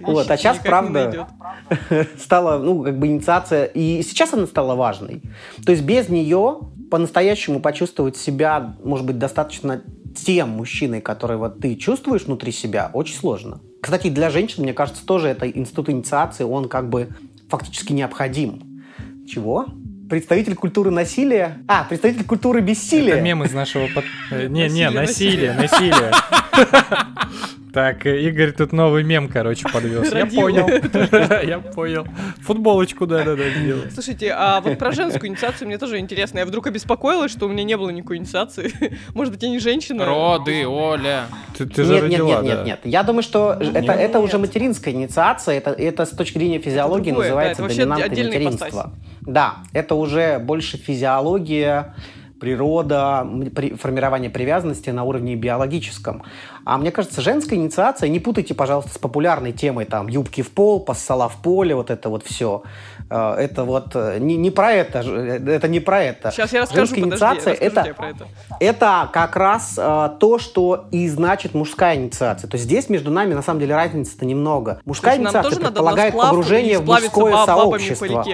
Вот, а сейчас, правда, стала, ну, как бы инициация, и сейчас она стала важной. То есть без нее по-настоящему почувствовать себя, может быть, достаточно тем мужчиной, который вот ты чувствуешь внутри себя, очень сложно. Кстати, для женщин, мне кажется, тоже это институт инициации, он как бы фактически необходим. Чего? Представитель культуры насилия? А, представитель культуры бессилия. Это мем из нашего... под- э, Не, не, Насилие, насилие. Так, э, Игорь тут новый мем, короче, подвез. Я понял. Я понял. Футболочку, да-да-да, сделал. Слушайте, а вот про женскую инициацию мне тоже интересно. Я вдруг обеспокоилась, что у меня не было никакой инициации. Может быть, я не женщина? Роды, Оля. Ты же нет, нет, родила, нет, нет, нет. Я думаю, что это, уже материнская инициация. Это, с точки зрения физиологии называется доминантное материнство. Да, это уже больше физиология, природа, при, формирование привязанности на уровне биологическом. А мне кажется, женская инициация, не путайте, пожалуйста, с популярной темой там юбки в пол, поссала в поле, вот это вот все. Э, это вот э, не, не про это, э, это не про это. Сейчас я расскажу, Женская подожди, инициация это, про это. это как раз то, что и значит мужская инициация. То есть здесь между нами на самом деле разница-то немного. Мужская инициация предполагает погружение в мужское сообщество.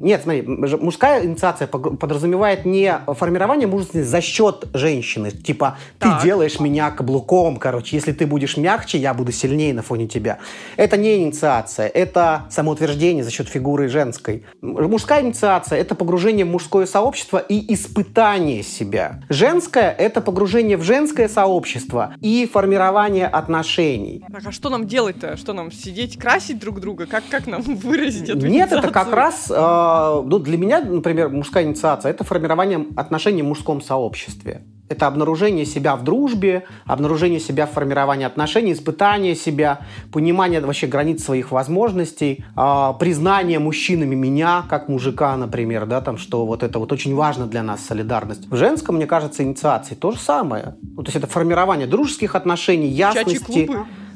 Нет, смотри, мужская инициация подразумевает не формирование мужественности за счет женщины. Типа, так. ты делаешь меня каблуком, короче. Если ты будешь мягче, я буду сильнее на фоне тебя. Это не инициация, это самоутверждение за счет фигуры женской. Мужская инициация — это погружение в мужское сообщество и испытание себя. Женская — это погружение в женское сообщество и формирование отношений. Так, а что нам делать-то? Что нам сидеть, красить друг друга? Как, как нам выразить эту Нет, это как раз... Э, ну, для меня, например, мужская инициация – это формирование отношений в мужском сообществе. Это обнаружение себя в дружбе, обнаружение себя в формировании отношений, испытание себя, понимание вообще границ своих возможностей, э, признание мужчинами меня, как мужика, например, да, там, что вот это вот очень важно для нас, солидарность. В женском, мне кажется, инициации то же самое. Ну, то есть это формирование дружеских отношений, ясности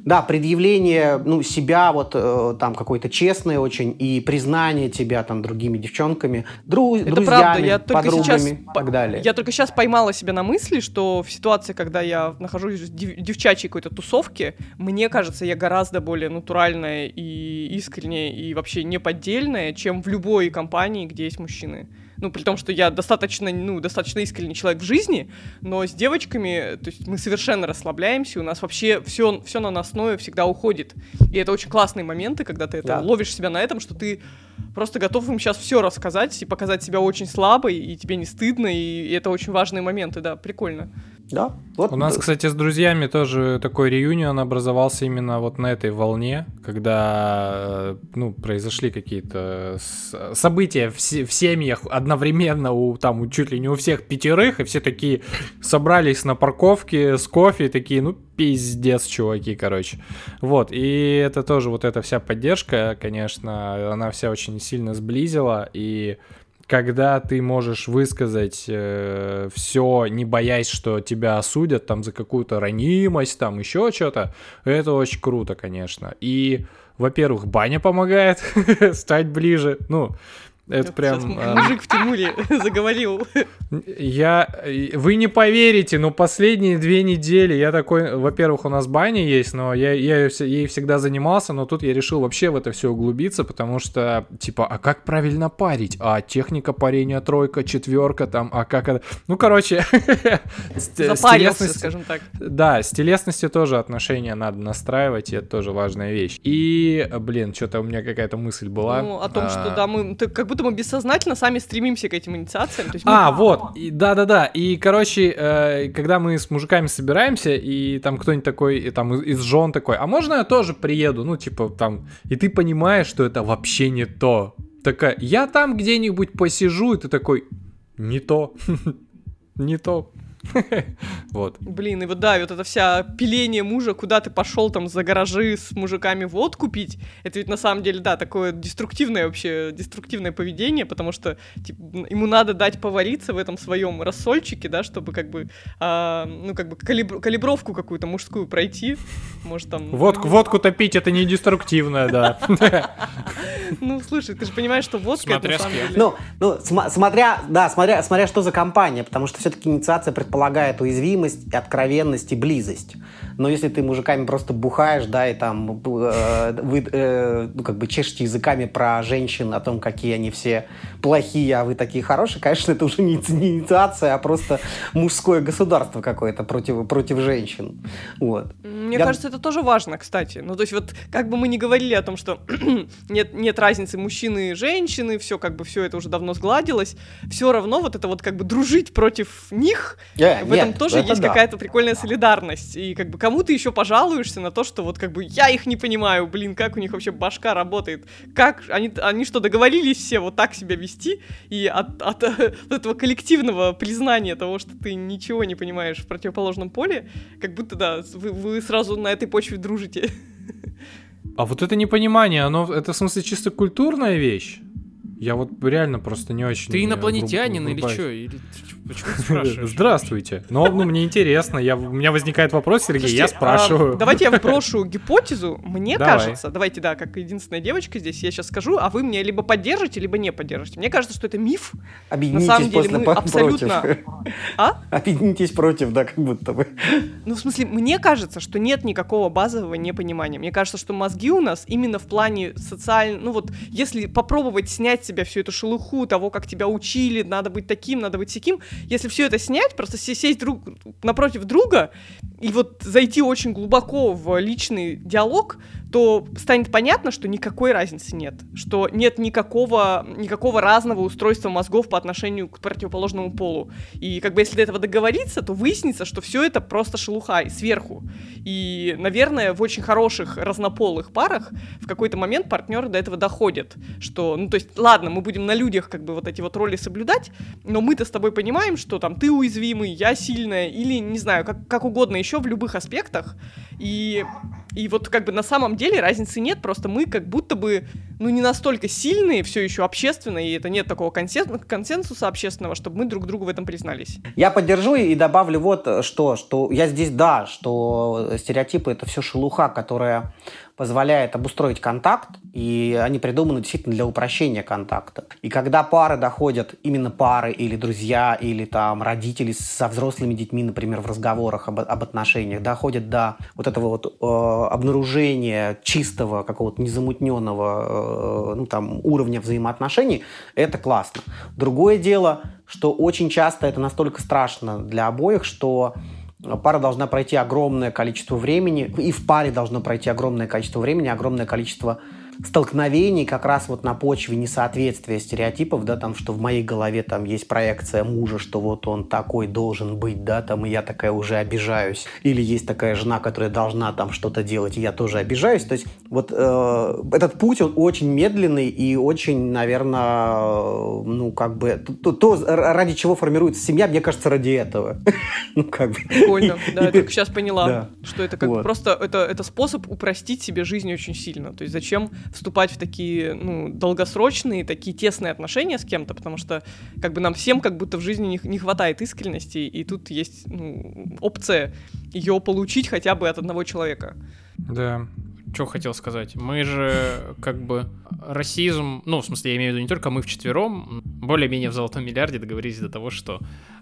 да, предъявление ну, себя вот э, там какой-то честный очень и признание тебя там другими девчонками, дру, Это друзьями, правда. Я подругами сейчас, и так далее. Я только сейчас поймала себя на мысли, что в ситуации, когда я нахожусь в дев, девчачьей какой-то тусовке, мне кажется, я гораздо более натуральная и искренняя и вообще неподдельная, чем в любой компании, где есть мужчины ну, при том, что я достаточно, ну, достаточно искренний человек в жизни, но с девочками, то есть мы совершенно расслабляемся, у нас вообще все, все на основе всегда уходит. И это очень классные моменты, когда ты это да. ловишь себя на этом, что ты просто готов им сейчас все рассказать и показать себя очень слабой, и тебе не стыдно, и это очень важные моменты, да, прикольно. Да. Вот. У нас, кстати, с друзьями тоже такой реюнион образовался именно вот на этой волне, когда э, ну, произошли какие-то события в, в семьях одновременно у там у, чуть ли не у всех пятерых, и все такие собрались на парковке с кофе, такие, ну, пиздец, чуваки, короче. Вот, и это тоже вот эта вся поддержка, конечно, она вся очень сильно сблизила, и когда ты можешь высказать э, все, не боясь, что тебя осудят там за какую-то ранимость, там еще что-то, это очень круто, конечно. И, во-первых, баня помогает стать ближе. Ну, это прям... А, мужик в Тимуре заговорил. Я... Вы не поверите, но последние две недели я такой... Во-первых, у нас баня есть, но я, я ей всегда занимался, но тут я решил вообще в это все углубиться, потому что, типа, а как правильно парить? А техника парения тройка, четверка, там, а как это... Ну, короче... Запарился, скажем так. Да, с телесностью тоже отношения надо настраивать, и это тоже важная вещь. И, блин, что-то у меня какая-то мысль была. Ну, о том, что, а, да, мы... Как будто будто мы бессознательно сами стремимся к этим инициациям. То есть мы... А, вот, да-да-да. И, короче, э, когда мы с мужиками собираемся, и там кто-нибудь такой, там из жен такой, а можно я тоже приеду? Ну, типа, там, и ты понимаешь, что это вообще не то. Такая, я там где-нибудь посижу, и ты такой, не то, не то. вот. Блин, и вот да, вот это вся пиление мужа, куда ты пошел там за гаражи с мужиками водку пить, это ведь на самом деле, да, такое деструктивное вообще, деструктивное поведение, потому что типа, ему надо дать повариться в этом своем рассольчике, да, чтобы как бы, а, ну, как бы калибр, калибровку какую-то мужскую пройти, может там... Водку, водку топить это не деструктивное, да. Ну, слушай, ты же понимаешь, что водка это на самом деле... Ну, ну, смотря, да, смотря, смотря что за компания, потому что все-таки инициация предполагает уязвимость, откровенность и близость. Но если ты мужиками просто бухаешь, да, и там э, вы, э, ну, как бы чешете языками про женщин, о том, какие они все плохие, а вы такие хорошие, конечно, это уже не, не инициация, а просто мужское государство какое-то против, против женщин. Вот. Мне Я... кажется, это тоже важно, кстати. Ну, то есть вот как бы мы ни говорили о том, что нет, нет разницы мужчины и женщины, все как бы все это уже давно сгладилось, все равно вот это вот как бы дружить против них, yeah, в этом нет, тоже это есть да. какая-то прикольная солидарность. И как бы кому ты еще пожалуешься на то, что вот как бы я их не понимаю, блин, как у них вообще башка работает, как они, они что, договорились все вот так себя вести, и от, от, от этого коллективного признания того, что ты ничего не понимаешь в противоположном поле, как будто, да, вы, вы сразу на этой почве дружите. А вот это непонимание, оно, это в смысле чисто культурная вещь? Я вот реально просто не очень... Ты инопланетянин или что? Или... Почему ты спрашиваешь? Здравствуйте. Ну, ну, мне интересно. Я, у меня возникает вопрос, Сергей, Слушайте, я спрашиваю. А, давайте я вброшу гипотезу. Мне Давай. кажется, давайте, да, как единственная девочка здесь, я сейчас скажу, а вы мне либо поддержите, либо не поддержите. Мне кажется, что это миф. Объединитесь На самом деле мы абсолютно... Против. А? Объединитесь против, да, как будто бы. Ну, в смысле, мне кажется, что нет никакого базового непонимания. Мне кажется, что мозги у нас именно в плане социального... Ну вот, если попробовать снять себя всю эту шелуху того, как тебя учили, надо быть таким, надо быть таким, если все это снять, просто сесть друг напротив друга и вот зайти очень глубоко в личный диалог, то станет понятно, что никакой разницы нет, что нет никакого, никакого разного устройства мозгов по отношению к противоположному полу. И как бы если до этого договориться, то выяснится, что все это просто шелуха и сверху. И, наверное, в очень хороших разнополых парах в какой-то момент партнеры до этого доходят, что, ну, то есть, ладно, мы будем на людях как бы вот эти вот роли соблюдать, но мы-то с тобой понимаем, что там ты уязвимый, я сильная, или, не знаю, как, как угодно еще в любых аспектах, и, и вот как бы на самом деле разницы нет, просто мы как будто бы, ну, не настолько сильные все еще общественно, и это нет такого консенсуса общественного, чтобы мы друг другу в этом признались. Я поддержу и добавлю вот что, что я здесь, да, что стереотипы — это все шелуха, которая позволяет обустроить контакт, и они придуманы действительно для упрощения контакта. И когда пары доходят, именно пары или друзья, или там родители со взрослыми детьми, например, в разговорах об, об отношениях, доходят до вот этого вот э, обнаружения чистого, какого-то незамутненного э, ну, там, уровня взаимоотношений, это классно. Другое дело, что очень часто это настолько страшно для обоих, что пара должна пройти огромное количество времени, и в паре должно пройти огромное количество времени, огромное количество столкновений как раз вот на почве несоответствия стереотипов, да, там, что в моей голове там есть проекция мужа, что вот он такой должен быть, да, там, и я такая уже обижаюсь. Или есть такая жена, которая должна там что-то делать, и я тоже обижаюсь. То есть вот э, этот путь, он очень медленный и очень, наверное, ну, как бы, то, то, ради чего формируется семья, мне кажется, ради этого. ну, как бы. Прикольно, да, я только сейчас поняла, что это как просто, это, способ упростить себе жизнь очень сильно. То есть зачем вступать в такие, ну, долгосрочные, такие тесные отношения с кем-то, потому что, как бы, нам всем как будто в жизни не, не хватает искренности, и тут есть, ну, опция ее получить хотя бы от одного человека. Да, что хотел сказать? Мы же как бы расизм, ну, в смысле, я имею в виду не только мы вчетвером, более-менее в золотом миллиарде договорились до того, что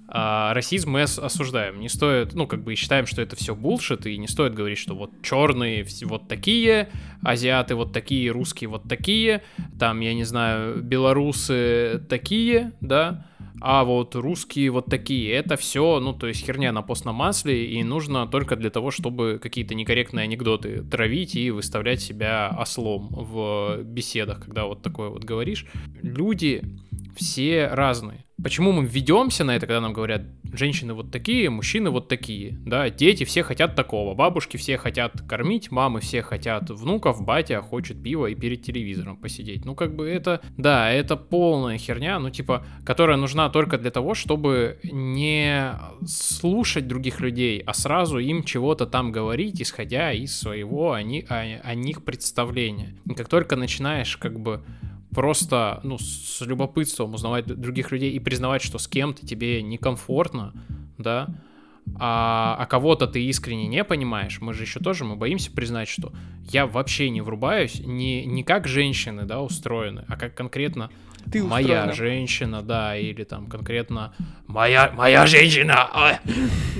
а, расизм мы осуждаем. Не стоит, ну, как бы считаем, что это все булшит, и не стоит говорить, что вот черные вот такие, азиаты вот такие, русские вот такие, там, я не знаю, белорусы такие, да, а вот русские вот такие, это все, ну, то есть херня на постном масле, и нужно только для того, чтобы какие-то некорректные анекдоты травить и выставлять себя ослом в беседах, когда вот такое вот говоришь. Люди все разные. Почему мы ведемся на это, когда нам говорят, женщины вот такие, мужчины вот такие, да, дети все хотят такого, бабушки все хотят кормить, мамы все хотят внуков, батя хочет пива и перед телевизором посидеть. Ну, как бы это, да, это полная херня, ну, типа, которая нужна только для того, чтобы не слушать других людей, а сразу им чего-то там говорить, исходя из своего о, них, о, о них представления. И как только начинаешь, как бы, просто, ну, с любопытством узнавать других людей и признавать, что с кем-то тебе некомфортно, да, а, а кого-то ты искренне не понимаешь, мы же еще тоже, мы боимся признать, что я вообще не врубаюсь, не, не как женщины, да, устроены, а как конкретно ты моя женщина, да, или там конкретно моя, моя женщина,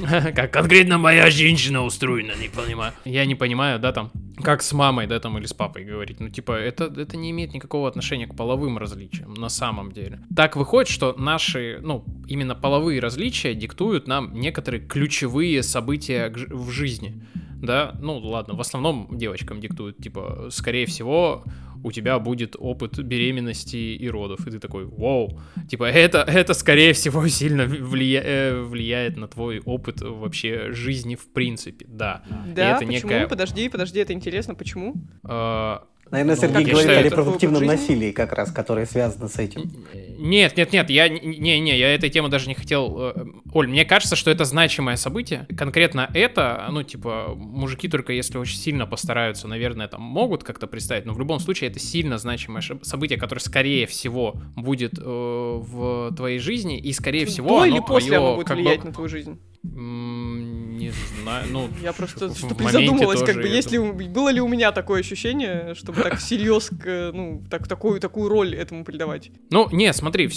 как конкретно моя женщина устроена, не понимаю. Я не понимаю, да, там, как с мамой, да, там, или с папой говорить. Ну, типа, это, это не имеет никакого отношения к половым различиям, на самом деле. Так выходит, что наши, ну, именно половые различия диктуют нам некоторые ключевые события в жизни да, ну ладно, в основном девочкам диктуют, типа, скорее всего, у тебя будет опыт беременности и родов, и ты такой, вау, типа это, это скорее всего сильно влия... Э, влияет на твой опыт вообще жизни в принципе, да. Да, это почему? Некая... Подожди, подожди, это интересно, почему? А, Наверное, ну, Сергей говорит о репродуктивном насилии как раз, которое связано с этим. Нет, нет, нет, я не, не, я этой темы даже не хотел. Э, Оль, мне кажется, что это значимое событие. Конкретно это, ну, типа, мужики только если очень сильно постараются, наверное, там могут как-то представить, но в любом случае это сильно значимое событие, которое, скорее всего, будет э, в твоей жизни, и, скорее всего, До оно или после твое, оно будет влиять бы... на твою жизнь? Не знаю, ну... Я просто что призадумалась, как бы, есть ли, было ли у меня такое ощущение, чтобы так серьез, ну, так, такую, такую роль этому придавать? Ну, не, смотри,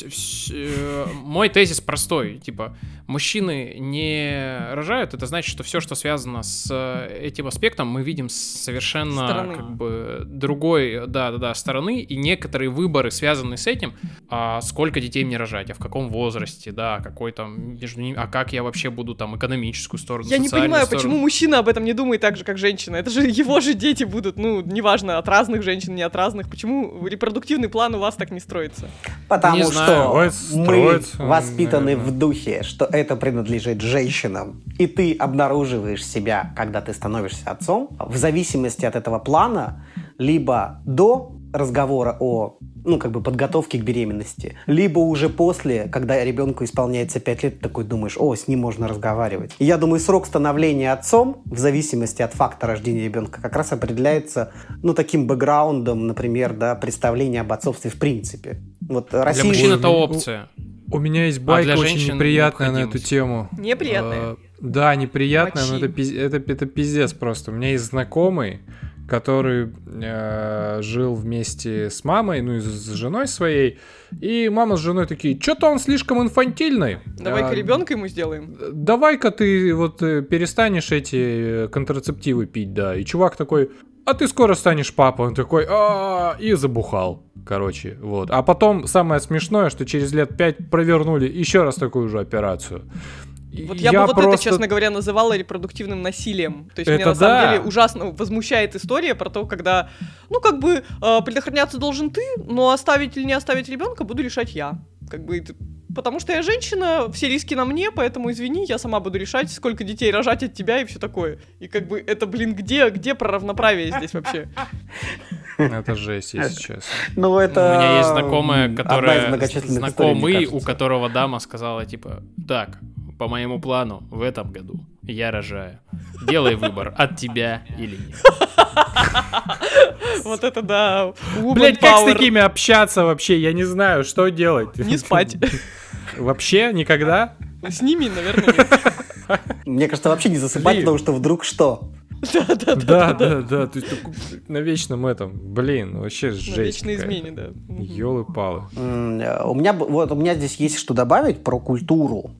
э, мой тезис простой, типа, мужчины не рожают, это значит, что все, что связано с этим аспектом, мы видим совершенно, стороны. как бы, другой, да-да-да, стороны, и некоторые выборы, связанные с этим, а сколько детей мне рожать, а в каком возрасте, да, какой там, между ними, а как я вообще буду там экономическую сторону, Я не понимаю, сторону. почему мужчина об этом не думает так же, как женщина. Это же его же дети будут, ну, неважно, от разных женщин, не от разных. Почему репродуктивный план у вас так не строится? Потому не что знаю. мы воспитаны наверное. в духе, что это принадлежит женщинам. И ты обнаруживаешь себя, когда ты становишься отцом, в зависимости от этого плана, либо до разговора о ну, как бы подготовки к беременности. Либо уже после, когда ребенку исполняется 5 лет, такой думаешь, о, с ним можно разговаривать. И я думаю, срок становления отцом, в зависимости от факта рождения ребенка, как раз определяется, ну, таким бэкграундом, например, да, представления об отцовстве в принципе. Вот Россия... Для мужчин это опция. У меня есть байка а очень неприятная на эту тему. Неприятная? А, да, неприятная, Мочи. но это, это, это пиздец просто. У меня есть знакомый, который э, жил вместе с мамой, ну и с женой своей. И мама с женой такие, что-то он слишком инфантильный. Давай-ка а, ребенка ему сделаем. Давай-ка ты вот э, перестанешь эти контрацептивы пить, да. И чувак такой, а ты скоро станешь папой. Он такой, а и забухал. Короче, вот. А потом самое смешное, что через лет пять провернули еще раз такую же операцию. Вот я, я бы вот просто... это, честно говоря, называла репродуктивным насилием. То есть это меня на самом да. деле ужасно возмущает история про то, когда, ну, как бы, э, предохраняться должен ты, но оставить или не оставить ребенка буду решать я. Как бы, потому что я женщина, все риски на мне, поэтому извини, я сама буду решать, сколько детей рожать от тебя и все такое. И как бы это, блин, где, где про равноправие здесь вообще? Это жесть, если честно. Ну, это... У меня есть знакомая, которая... Знакомый, у которого дама сказала, типа, так, по моему плану, в этом году я рожаю. Делай выбор, от тебя или нет. Вот это да. Блять, как с такими общаться вообще? Я не знаю, что делать. Не спать. Вообще никогда? С ними, наверное, нет. Мне кажется, вообще не засыпать, потому что вдруг что? Да, да, да. Да, да, То есть на вечном этом, блин, вообще жесть. На вечной измене, да. Ёлы-палы. У меня, вот, у меня здесь есть что добавить про культуру.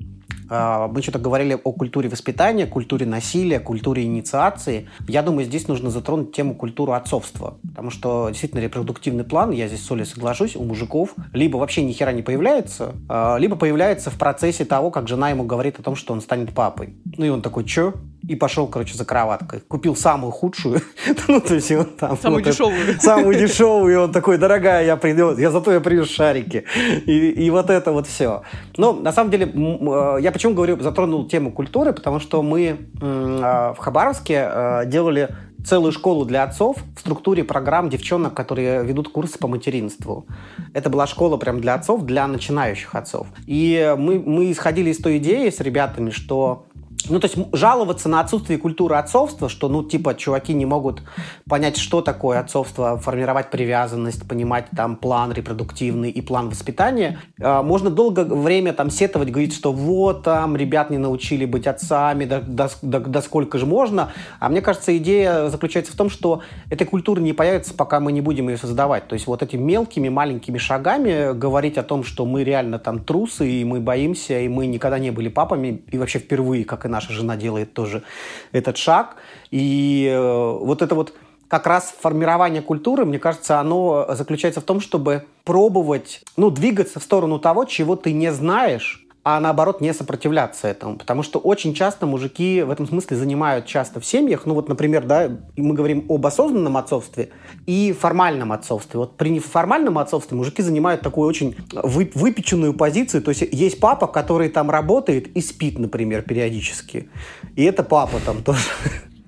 А, мы что-то говорили о культуре воспитания, культуре насилия, культуре инициации. Я думаю, здесь нужно затронуть тему культуру отцовства. Потому что действительно репродуктивный план, я здесь с Олей соглашусь, у мужиков либо вообще ни хера не появляется, а, либо появляется в процессе того, как жена ему говорит о том, что он станет папой. Ну и он такой, чё? и пошел, короче, за кроваткой. Купил самую худшую, ну, то есть он там... Самую вот дешевую. Это, самую дешевую, и он такой, дорогая, я приду, я зато я привез шарики. И, и вот это вот все. Но, на самом деле, э, я почему говорю, затронул тему культуры, потому что мы э, в Хабаровске э, делали целую школу для отцов в структуре программ девчонок, которые ведут курсы по материнству. Это была школа прям для отцов, для начинающих отцов. И мы, мы исходили из той идеи с ребятами, что ну, то есть жаловаться на отсутствие культуры отцовства, что, ну, типа, чуваки не могут понять, что такое отцовство, формировать привязанность, понимать там план репродуктивный и план воспитания. Э, можно долгое время там сетовать, говорить, что вот там ребят не научили быть отцами, да, да, да, да сколько же можно. А мне кажется, идея заключается в том, что этой культуры не появится, пока мы не будем ее создавать. То есть вот этими мелкими, маленькими шагами говорить о том, что мы реально там трусы, и мы боимся, и мы никогда не были папами, и вообще впервые, как наша жена делает тоже этот шаг. И э, вот это вот как раз формирование культуры, мне кажется, оно заключается в том, чтобы пробовать, ну, двигаться в сторону того, чего ты не знаешь, а наоборот не сопротивляться этому. Потому что очень часто мужики в этом смысле занимают часто в семьях, ну вот, например, да, мы говорим об осознанном отцовстве и формальном отцовстве. Вот при неформальном отцовстве мужики занимают такую очень вы, выпеченную позицию, то есть есть папа, который там работает и спит, например, периодически. И это папа там тоже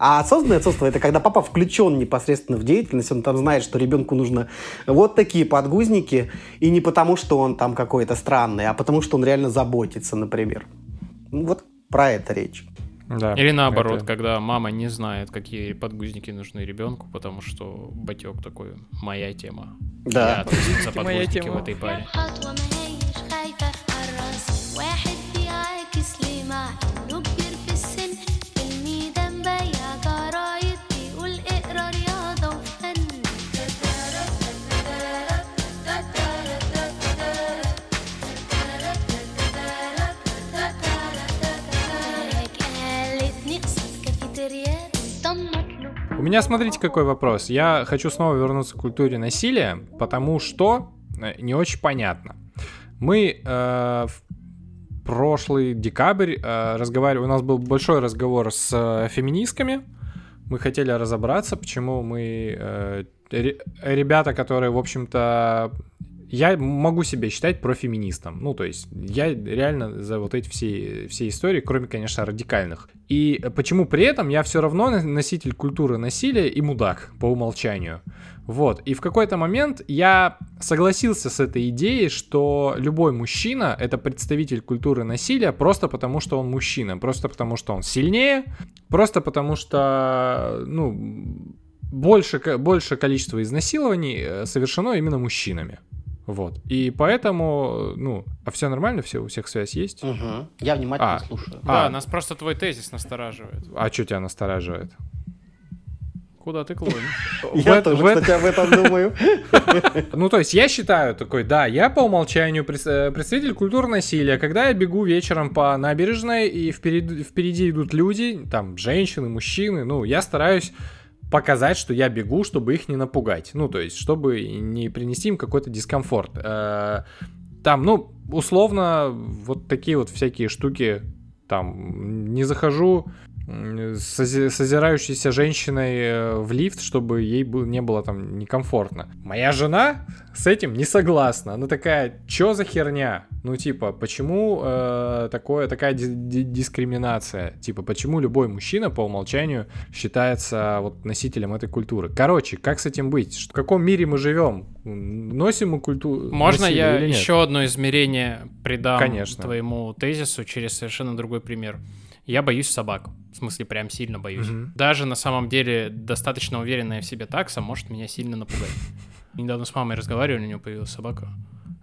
А осознанное отцовство это когда папа включен непосредственно в деятельность, он там знает, что ребенку нужно вот такие подгузники, и не потому, что он там какой-то странный, а потому, что он реально заботится, например. Ну, вот про это речь. Да, Или наоборот, это... когда мама не знает, какие подгузники нужны ребенку, потому что батек такой моя тема. Да. Я за подгузники в этой паре. У меня, смотрите, какой вопрос. Я хочу снова вернуться к культуре насилия, потому что э, не очень понятно. Мы э, в прошлый декабрь э, разговаривали, у нас был большой разговор с э, феминистками. Мы хотели разобраться, почему мы э, ребята, которые, в общем-то, я могу себя считать профеминистом. Ну, то есть я реально за вот эти все, все истории, кроме, конечно, радикальных. И почему при этом я все равно носитель культуры насилия и мудак по умолчанию. Вот. И в какой-то момент я согласился с этой идеей, что любой мужчина — это представитель культуры насилия просто потому, что он мужчина, просто потому, что он сильнее, просто потому, что, ну, больше, больше количество изнасилований э, совершено именно мужчинами. Вот. И поэтому, ну, а все нормально, все у всех связь есть? Угу. Я внимательно а, слушаю. Да, а, нас просто твой тезис настораживает. А что тебя настораживает? Куда ты клонишь? Я тоже, кстати, об этом думаю. Ну, то есть я считаю такой, да, я по умолчанию э, представитель культуры насилия. Когда я бегу вечером по набережной, и впереди идут люди, там, женщины, мужчины, ну, я стараюсь показать, что я бегу, чтобы их не напугать. Ну, то есть, чтобы не принести им какой-то дискомфорт. Э, там, ну, условно, вот такие вот всякие штуки, там, не захожу с озирающейся женщиной э, в лифт, чтобы ей не было там некомфортно. Моя жена с этим не согласна. Она такая, чё за херня? Ну, типа, почему э, такое, такая дискриминация? Типа, почему любой мужчина по умолчанию считается вот носителем этой культуры? Короче, как с этим быть? В каком мире мы живем? Носим мы культуру? Можно я еще одно измерение придам Конечно. твоему тезису через совершенно другой пример? Я боюсь собак. В смысле, прям сильно боюсь. Угу. Даже на самом деле достаточно уверенная в себе такса может меня сильно напугать. Недавно с мамой разговаривали, у нее появилась собака.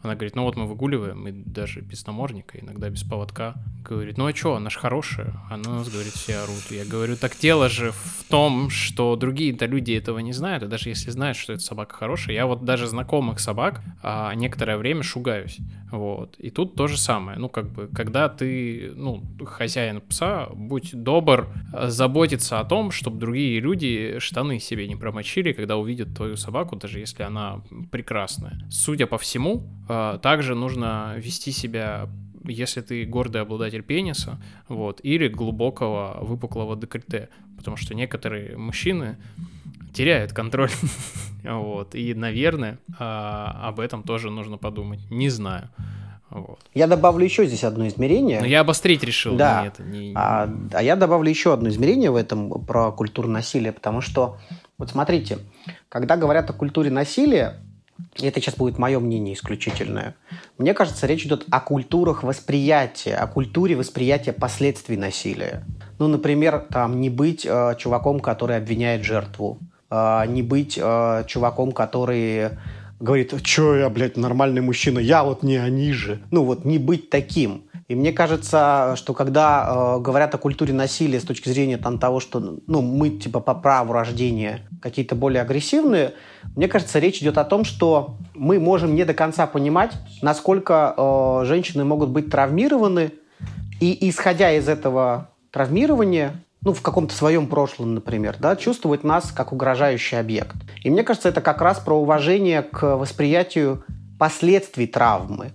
Она говорит, ну вот мы выгуливаем, мы даже без намордника, иногда без поводка. Говорит, ну а что, она же хорошая. Она нас, говорит, все орут. Я говорю, так дело же в том, что другие-то люди этого не знают, и даже если знают, что эта собака хорошая, я вот даже знакомых собак а, некоторое время шугаюсь. Вот. И тут то же самое. Ну, как бы, когда ты, ну, хозяин пса, будь добр заботиться о том, чтобы другие люди штаны себе не промочили, когда увидят твою собаку, даже если она прекрасная. Судя по всему, а, также нужно вести себя если ты гордый обладатель пениса, вот, или глубокого выпуклого декольте, потому что некоторые мужчины теряют контроль, вот, и, наверное, а, об этом тоже нужно подумать, не знаю. Вот. Я добавлю еще здесь одно измерение. Но я обострить решил. Да. Это не... а, а я добавлю еще одно измерение в этом про культуру насилия, потому что, вот смотрите, когда говорят о культуре насилия, это сейчас будет мое мнение исключительное. Мне кажется, речь идет о культурах восприятия, о культуре восприятия последствий насилия. Ну, например, там не быть э, чуваком, который обвиняет жертву, э, не быть э, чуваком, который говорит, что я, блядь, нормальный мужчина, я вот не они же. Ну вот не быть таким. И мне кажется, что когда э, говорят о культуре насилия с точки зрения там, того, что ну, мы типа по праву рождения какие-то более агрессивные, мне кажется, речь идет о том, что мы можем не до конца понимать, насколько э, женщины могут быть травмированы, и исходя из этого травмирования, ну, в каком-то своем прошлом, например, да, чувствовать нас как угрожающий объект. И мне кажется, это как раз про уважение к восприятию последствий травмы.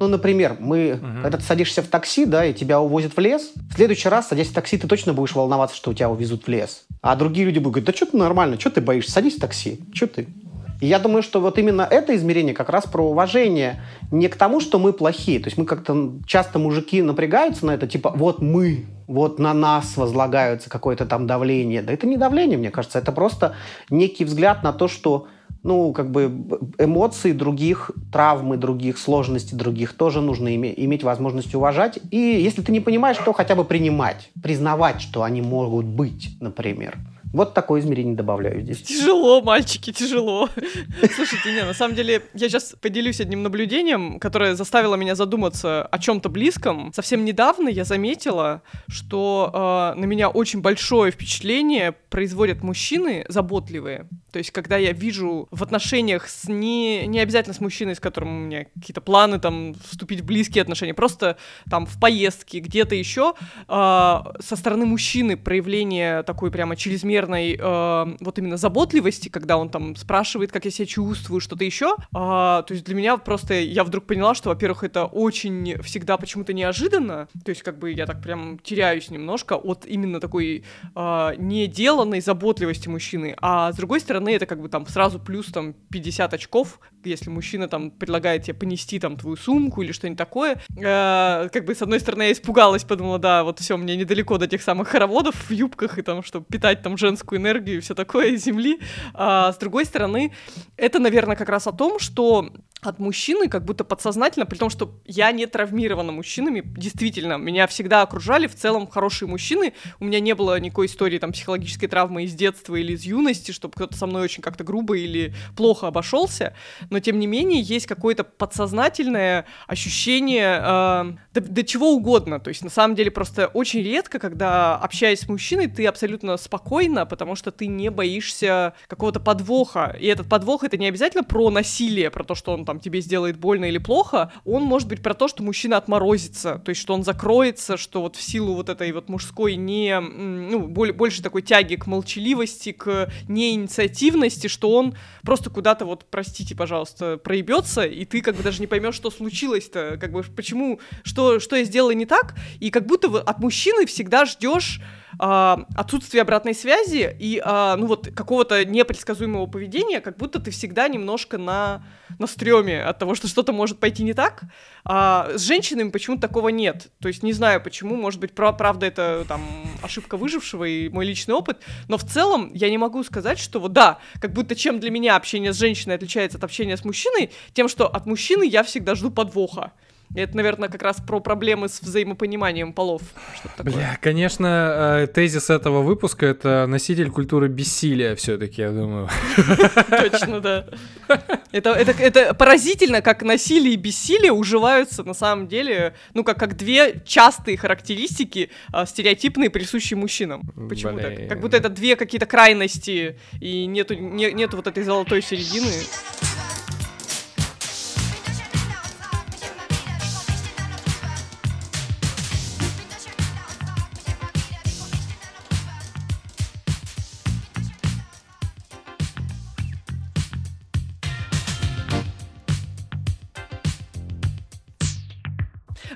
Ну, например, мы, угу. когда ты садишься в такси, да, и тебя увозят в лес, в следующий раз, садясь в такси, ты точно будешь волноваться, что тебя увезут в лес. А другие люди будут говорить, да что ты нормально, что ты боишься, садись в такси, что ты? И я думаю, что вот именно это измерение как раз про уважение не к тому, что мы плохие. То есть мы как-то часто мужики напрягаются на это, типа, вот мы, вот на нас возлагаются какое-то там давление. Да это не давление, мне кажется, это просто некий взгляд на то, что ну, как бы эмоции других, травмы других, сложности других тоже нужно име- иметь возможность уважать. И если ты не понимаешь, то хотя бы принимать, признавать, что они могут быть, например. Вот такое измерение добавляю здесь. Тяжело, мальчики, тяжело. Слушайте, не, на самом деле, я сейчас поделюсь одним наблюдением, которое заставило меня задуматься о чем-то близком. Совсем недавно я заметила, что э, на меня очень большое впечатление производят мужчины заботливые. То есть, когда я вижу в отношениях с не, не обязательно с мужчиной, с которым у меня какие-то планы там вступить в близкие отношения, просто там в поездке, где-то еще, э, со стороны мужчины проявление такой прямо чрезмерной чрезмерной э, вот именно заботливости, когда он там спрашивает, как я себя чувствую, что-то еще. А, то есть для меня просто я вдруг поняла, что, во-первых, это очень всегда почему-то неожиданно. То есть как бы я так прям теряюсь немножко от именно такой э, неделанной заботливости мужчины. А с другой стороны, это как бы там сразу плюс там 50 очков, если мужчина там предлагает тебе понести там твою сумку или что-нибудь такое. Э, как бы с одной стороны я испугалась, подумала, да, вот все, мне недалеко до тех самых хороводов в юбках и там, чтобы питать там женскую энергию и все такое Земли. А, с другой стороны, это, наверное, как раз о том, что от мужчины как будто подсознательно, при том, что я не травмирована мужчинами, действительно, меня всегда окружали в целом хорошие мужчины, у меня не было никакой истории там психологической травмы из детства или из юности, чтобы кто-то со мной очень как-то грубо или плохо обошелся, но тем не менее есть какое-то подсознательное ощущение э, до, до чего угодно, то есть на самом деле просто очень редко, когда общаясь с мужчиной, ты абсолютно спокойно, потому что ты не боишься какого-то подвоха, и этот подвох это не обязательно про насилие, про то, что он там там тебе сделает больно или плохо, он может быть про то, что мужчина отморозится, то есть что он закроется, что вот в силу вот этой вот мужской не, ну, больше такой тяги к молчаливости, к неинициативности, что он просто куда-то вот, простите, пожалуйста, проебется, и ты как бы даже не поймешь, что случилось-то, как бы почему, что, что я сделала не так, и как будто от мужчины всегда ждешь э, отсутствие обратной связи и, э, ну вот, какого-то непредсказуемого поведения, как будто ты всегда немножко на, на стреме от того, что что-то может пойти не так. А с женщинами почему-то такого нет. То есть не знаю почему, может быть, про правда это там ошибка выжившего и мой личный опыт, но в целом я не могу сказать, что вот да, как будто чем для меня общение с женщиной отличается от общения с мужчиной, тем, что от мужчины я всегда жду подвоха. Это, наверное, как раз про проблемы с взаимопониманием полов. Бля, конечно, э, тезис этого выпуска — это носитель культуры бессилия все таки я думаю. Точно, да. Это, это, это поразительно, как насилие и бессилие уживаются на самом деле, ну, как, как две частые характеристики, а, стереотипные, присущие мужчинам. Почему Блин. так? Как будто это две какие-то крайности, и нету, не, нету вот этой золотой середины.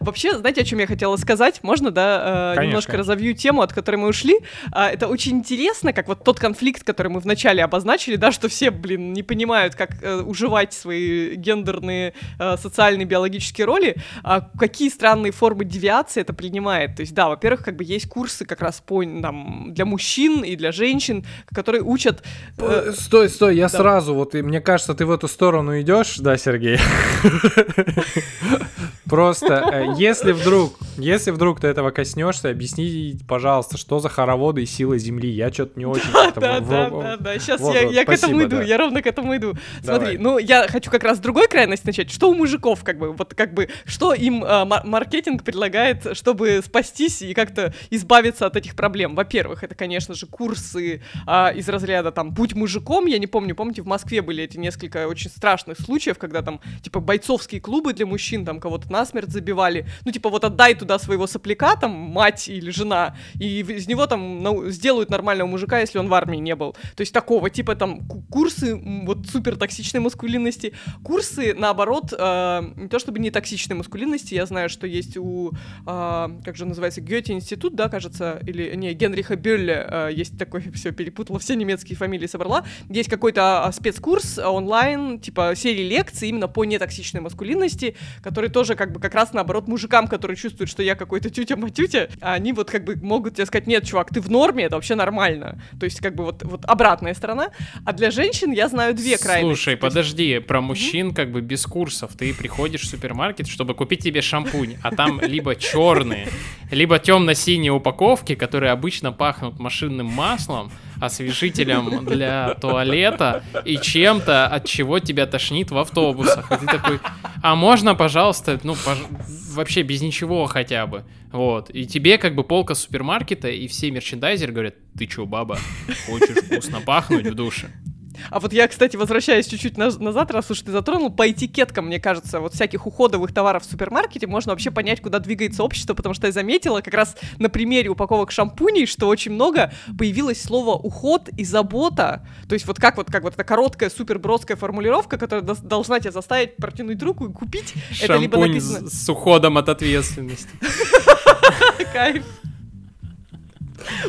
Вообще, знаете, о чем я хотела сказать? Можно, да, э, немножко разовью тему, от которой мы ушли. А, это очень интересно, как вот тот конфликт, который мы вначале обозначили, да, что все, блин, не понимают, как э, уживать свои гендерные, э, социальные, биологические роли, а какие странные формы девиации это принимает. То есть, да, во-первых, как бы есть курсы как раз по, там, для мужчин и для женщин, которые учат... Э, стой, стой, я да. сразу, вот, и мне кажется, ты в эту сторону идешь, да, Сергей? Просто если вдруг, если вдруг ты этого коснешься, объясни, пожалуйста, что за хороводы и сила Земли. Я что-то не очень. Да, да, да, да, да. Сейчас я, я к этому иду, я ровно к этому иду. Смотри, ну я хочу как раз с другой крайности начать. Что у мужиков, как бы, вот как бы, что им а, маркетинг предлагает, чтобы спастись и как-то избавиться от этих проблем? Во-первых, это, конечно же, курсы а, из разряда там «Будь мужиком». Я не помню, помните, в Москве были эти несколько очень страшных случаев, когда там, типа, бойцовские клубы для мужчин, там кого-то насмерть забивали, сказали, ну, типа, вот отдай туда своего сопляка, там, мать или жена, и из него там ну, сделают нормального мужика, если он в армии не был. То есть такого типа там курсы вот супер токсичной маскулинности, курсы, наоборот, э, не то чтобы не токсичной маскулинности, я знаю, что есть у, э, как же называется, Гёте институт, да, кажется, или, не, Генриха Бюлле, э, есть такой, все перепутала, все немецкие фамилии собрала, есть какой-то а, спецкурс онлайн, типа серии лекций именно по нетоксичной маскулинности, который тоже как бы как раз наоборот мужикам, которые чувствуют, что я какой-то тютя-матютя, они вот как бы могут тебе сказать, нет, чувак, ты в норме, это вообще нормально. То есть как бы вот, вот обратная сторона. А для женщин я знаю две крайности. Слушай, подожди, про мужчин как бы без курсов. Ты приходишь в супермаркет, чтобы купить тебе шампунь, а там либо черные, либо темно-синие упаковки, которые обычно пахнут машинным маслом, освежителем для туалета и чем-то, от чего тебя тошнит в автобусах. И ты такой, а можно, пожалуйста, ну, пож... вообще без ничего хотя бы. Вот. И тебе как бы полка супермаркета и все мерчендайзеры говорят, ты чё, баба, хочешь вкусно пахнуть в душе? А вот я, кстати, возвращаясь чуть-чуть назад, раз уж ты затронул, по этикеткам, мне кажется, вот всяких уходовых товаров в супермаркете можно вообще понять, куда двигается общество, потому что я заметила как раз на примере упаковок шампуней, что очень много появилось слово уход и забота. То есть вот как вот, как вот эта короткая супербродская формулировка, которая должна тебя заставить протянуть руку и купить. Шампунь это либо написано... с уходом от ответственности. Кайф.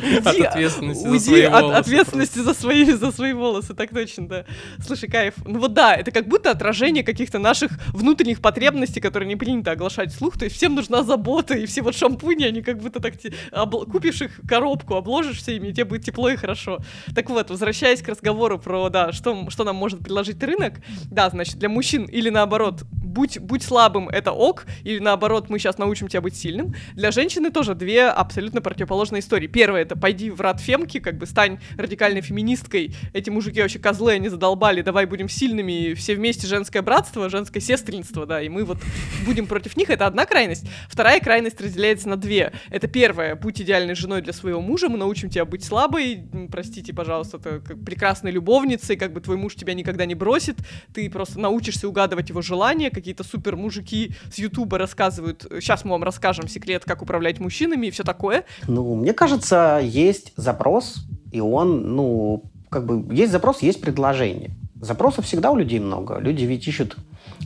Уйди, от ответственности уйди за свои от волосы. ответственности за свои, за свои волосы, так точно, да. Слушай, кайф. Ну вот да, это как будто отражение каких-то наших внутренних потребностей, которые не принято оглашать вслух. То есть всем нужна забота, и все вот шампуни, они как будто так... Обл... Купишь их коробку, обложишься ими, и тебе будет тепло и хорошо. Так вот, возвращаясь к разговору про, да, что, что нам может предложить рынок. Да, значит, для мужчин или наоборот, будь, будь слабым, это ок, или наоборот, мы сейчас научим тебя быть сильным. Для женщины тоже две абсолютно противоположные истории. Первое, это пойди в рад фемки, как бы стань радикальной феминисткой. Эти мужики вообще козлы, они задолбали, давай будем сильными, все вместе женское братство, женское сестринство, да, и мы вот будем против них. Это одна крайность. Вторая крайность разделяется на две. Это первое, будь идеальной женой для своего мужа, мы научим тебя быть слабой, простите, пожалуйста, это прекрасной любовницей, как бы твой муж тебя никогда не бросит, ты просто научишься угадывать его желания, какие-то супер мужики с Ютуба рассказывают, сейчас мы вам расскажем секрет, как управлять мужчинами и все такое. Ну, мне кажется, есть запрос, и он, ну, как бы, есть запрос, есть предложение. Запросов всегда у людей много. Люди ведь ищут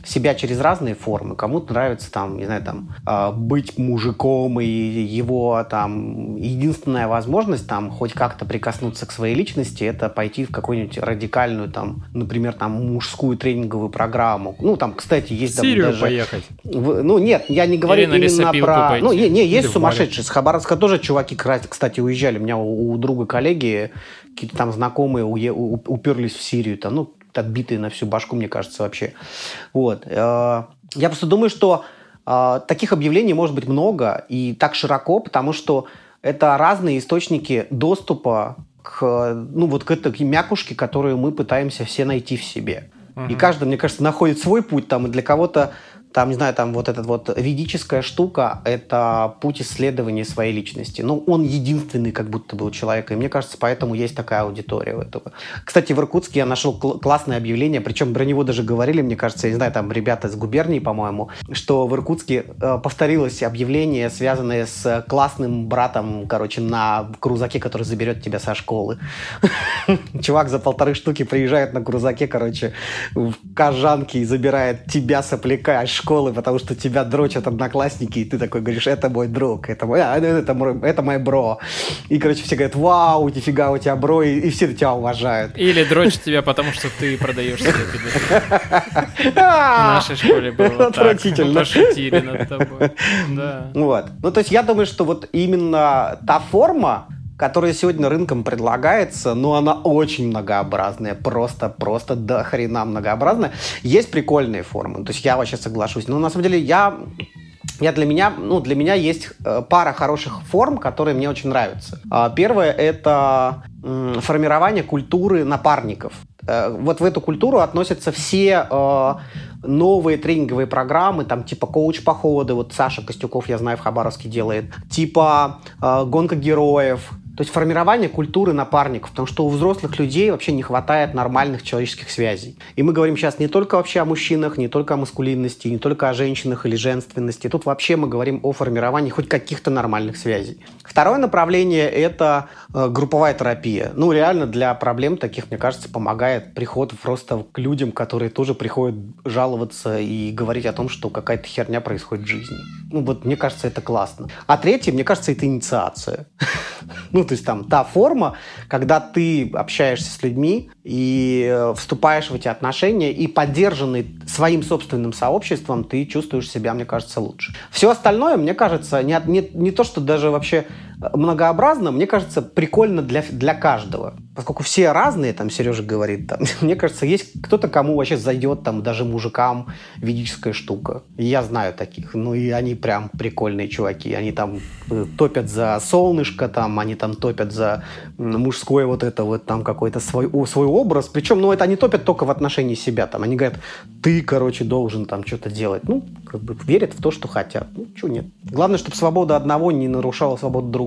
себя через разные формы. Кому-то нравится там, не знаю, там э, быть мужиком и его там единственная возможность там хоть как-то прикоснуться к своей личности, это пойти в какую-нибудь радикальную там, например, там мужскую тренинговую программу. Ну там, кстати, есть в Сирию даже поехать. В, ну нет, я не говорю Или именно про. Пойти. Ну не, не есть Или сумасшедшие. С Хабаровска тоже чуваки, кстати, уезжали. У меня у, у друга коллеги какие-то там знакомые уе- уперлись в Сирию, там, ну, отбитые на всю башку, мне кажется, вообще. Вот. Э, я просто думаю, что э, таких объявлений может быть много и так широко, потому что это разные источники доступа к, ну, вот к этой мякушке, которую мы пытаемся все найти в себе. Uh-huh. И каждый, мне кажется, находит свой путь там, и для кого-то там, не знаю, там вот эта вот ведическая штука – это путь исследования своей личности. Ну, он единственный как будто бы у человека. И мне кажется, поэтому есть такая аудитория у этого. Кстати, в Иркутске я нашел кл- классное объявление, причем про него даже говорили, мне кажется, я не знаю, там ребята из губернии, по-моему, что в Иркутске э, повторилось объявление, связанное с классным братом, короче, на крузаке, который заберет тебя со школы. Чувак за полторы штуки приезжает на крузаке, короче, в Кожанке и забирает тебя, сопляка, школы, потому что тебя дрочат одноклассники, и ты такой говоришь, это мой друг, это мой, а, это, мой, это мой бро. И, короче, все говорят, вау, нифига у тебя бро, и, и все тебя уважают. Или дрочат тебя, потому что ты продаешь себе В нашей школе было Отвратительно. Пошутили над тобой. Вот. Ну, то есть я думаю, что вот именно та форма, которая сегодня рынком предлагается, ну, она очень многообразная, просто, просто до хрена многообразная. Есть прикольные формы, то есть я вообще соглашусь. Но на самом деле я я для меня, ну, для меня есть э, пара хороших форм, которые мне очень нравятся. А, первое – это формирование культуры напарников. Э, вот в эту культуру относятся все э, новые тренинговые программы, там типа коуч-походы, вот Саша Костюков, я знаю, в Хабаровске делает, типа гонка героев, То есть формирование культуры напарников, потому что у взрослых людей вообще не хватает нормальных человеческих связей. И мы говорим сейчас не только вообще о мужчинах, не только о маскулинности, не только о женщинах или женственности. Тут вообще мы говорим о формировании хоть каких-то нормальных связей. Второе направление – это э, групповая терапия. Ну, реально для проблем таких, мне кажется, помогает приход просто к людям, которые тоже приходят жаловаться и говорить о том, что какая-то херня происходит в жизни. Ну, вот мне кажется, это классно. А третье, мне кажется, это инициация. Ну, то есть там та форма, когда ты общаешься с людьми и э, вступаешь в эти отношения, и поддержанный своим собственным сообществом, ты чувствуешь себя, мне кажется, лучше. Все остальное, мне кажется, не, не, не то, что даже вообще многообразно, мне кажется, прикольно для, для каждого. Поскольку все разные, там Сережа говорит, там, мне кажется, есть кто-то, кому вообще зайдет, там, даже мужикам ведическая штука. Я знаю таких. Ну, и они прям прикольные чуваки. Они там э, топят за солнышко, там, они там топят за мужской вот это вот там какой-то свой, свой образ. Причем, ну, это они топят только в отношении себя. Там, они говорят, ты, короче, должен там что-то делать. Ну, как бы верят в то, что хотят. Ну, что нет. Главное, чтобы свобода одного не нарушала свободу другого.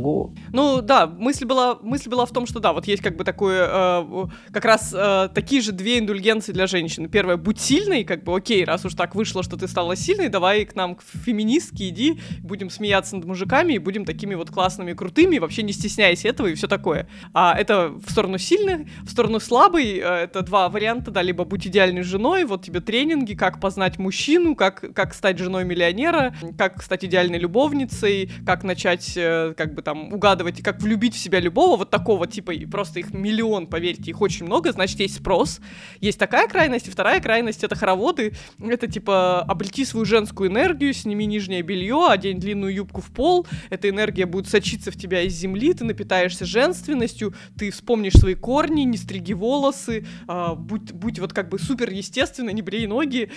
Ну, да, мысль была, мысль была в том, что да, вот есть как бы такое, э, как раз э, такие же две индульгенции для женщин. Первое, будь сильной, как бы, окей, раз уж так вышло, что ты стала сильной, давай к нам, к феминистке иди, будем смеяться над мужиками и будем такими вот классными, крутыми, вообще не стесняясь этого и все такое. А это в сторону сильной, в сторону слабой, э, это два варианта, да, либо будь идеальной женой, вот тебе тренинги, как познать мужчину, как, как стать женой миллионера, как стать идеальной любовницей, как начать, э, как бы там, угадывать, как влюбить в себя любого, вот такого типа, и просто их миллион, поверьте, их очень много, значит, есть спрос. Есть такая крайность, и вторая крайность — это хороводы, это типа облети свою женскую энергию, сними нижнее белье, одень длинную юбку в пол, эта энергия будет сочиться в тебя из земли, ты напитаешься женственностью, ты вспомнишь свои корни, не стриги волосы, а, будь, будь вот как бы супер естественно, не брей ноги,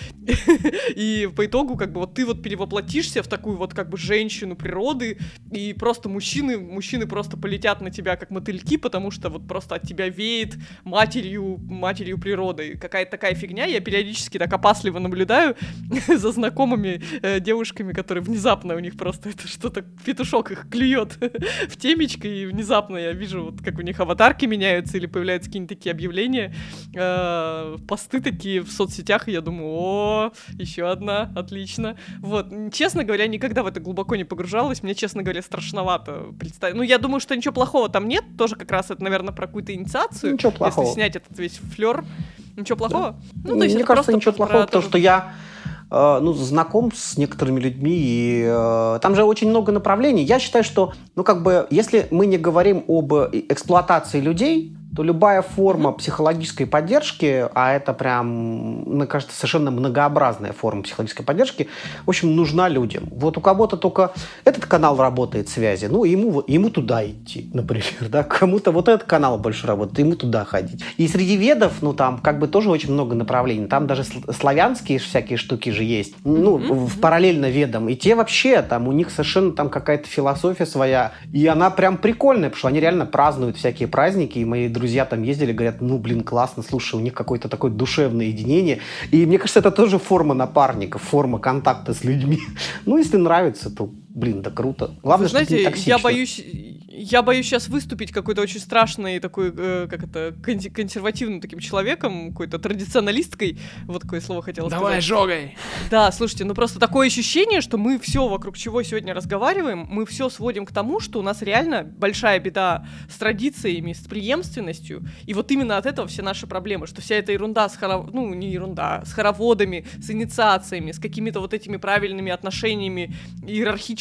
и по итогу как бы вот ты вот перевоплотишься в такую вот как бы женщину природы, и просто мужчины, мужчины просто полетят на тебя как мотыльки, потому что вот просто от тебя веет матерью, матерью природы. Какая-то такая фигня, я периодически так опасливо наблюдаю за знакомыми э, девушками, которые внезапно у них просто это что-то, петушок их клюет в темечко, и внезапно я вижу, вот как у них аватарки меняются или появляются какие-нибудь такие объявления, э, посты такие в соцсетях, и я думаю, о, еще одна, отлично. Вот, честно говоря, никогда в это глубоко не погружалась, мне, честно говоря, страшновато представить. Ну, я думаю, что ничего плохого там нет. Тоже как раз это, наверное, про какую-то инициацию. Ничего плохого. Если снять этот весь флер. Ничего плохого? Да. Ну, то есть Мне кажется, ничего плохого, потому что я э, ну, знаком с некоторыми людьми, и э, там же очень много направлений. Я считаю, что, ну, как бы, если мы не говорим об эксплуатации людей, то любая форма психологической поддержки, а это прям, мне кажется, совершенно многообразная форма психологической поддержки, в общем, нужна людям. Вот у кого-то только этот канал работает связи, ну, ему, ему туда идти, например, да, кому-то вот этот канал больше работает, ему туда ходить. И среди ведов, ну, там как бы тоже очень много направлений, там даже славянские всякие штуки же есть, ну, mm-hmm. в параллельно ведам, и те вообще, там у них совершенно там какая-то философия своя, и она прям прикольная, потому что они реально празднуют всякие праздники, и мои друзья там ездили, говорят, ну, блин, классно, слушай, у них какое-то такое душевное единение. И мне кажется, это тоже форма напарника, форма контакта с людьми. Ну, если нравится, то, блин, да круто. Главное, Вы знаете, что я боюсь, я боюсь сейчас выступить какой-то очень страшной такой, э, как это, консервативным таким человеком, какой-то традиционалисткой, вот такое слово хотела Давай, сказать. Давай, жогай! Да, слушайте, ну просто такое ощущение, что мы все, вокруг чего сегодня разговариваем, мы все сводим к тому, что у нас реально большая беда с традициями, с преемственностью, и вот именно от этого все наши проблемы, что вся эта ерунда с хоров... ну, не ерунда, с хороводами, с инициациями, с какими-то вот этими правильными отношениями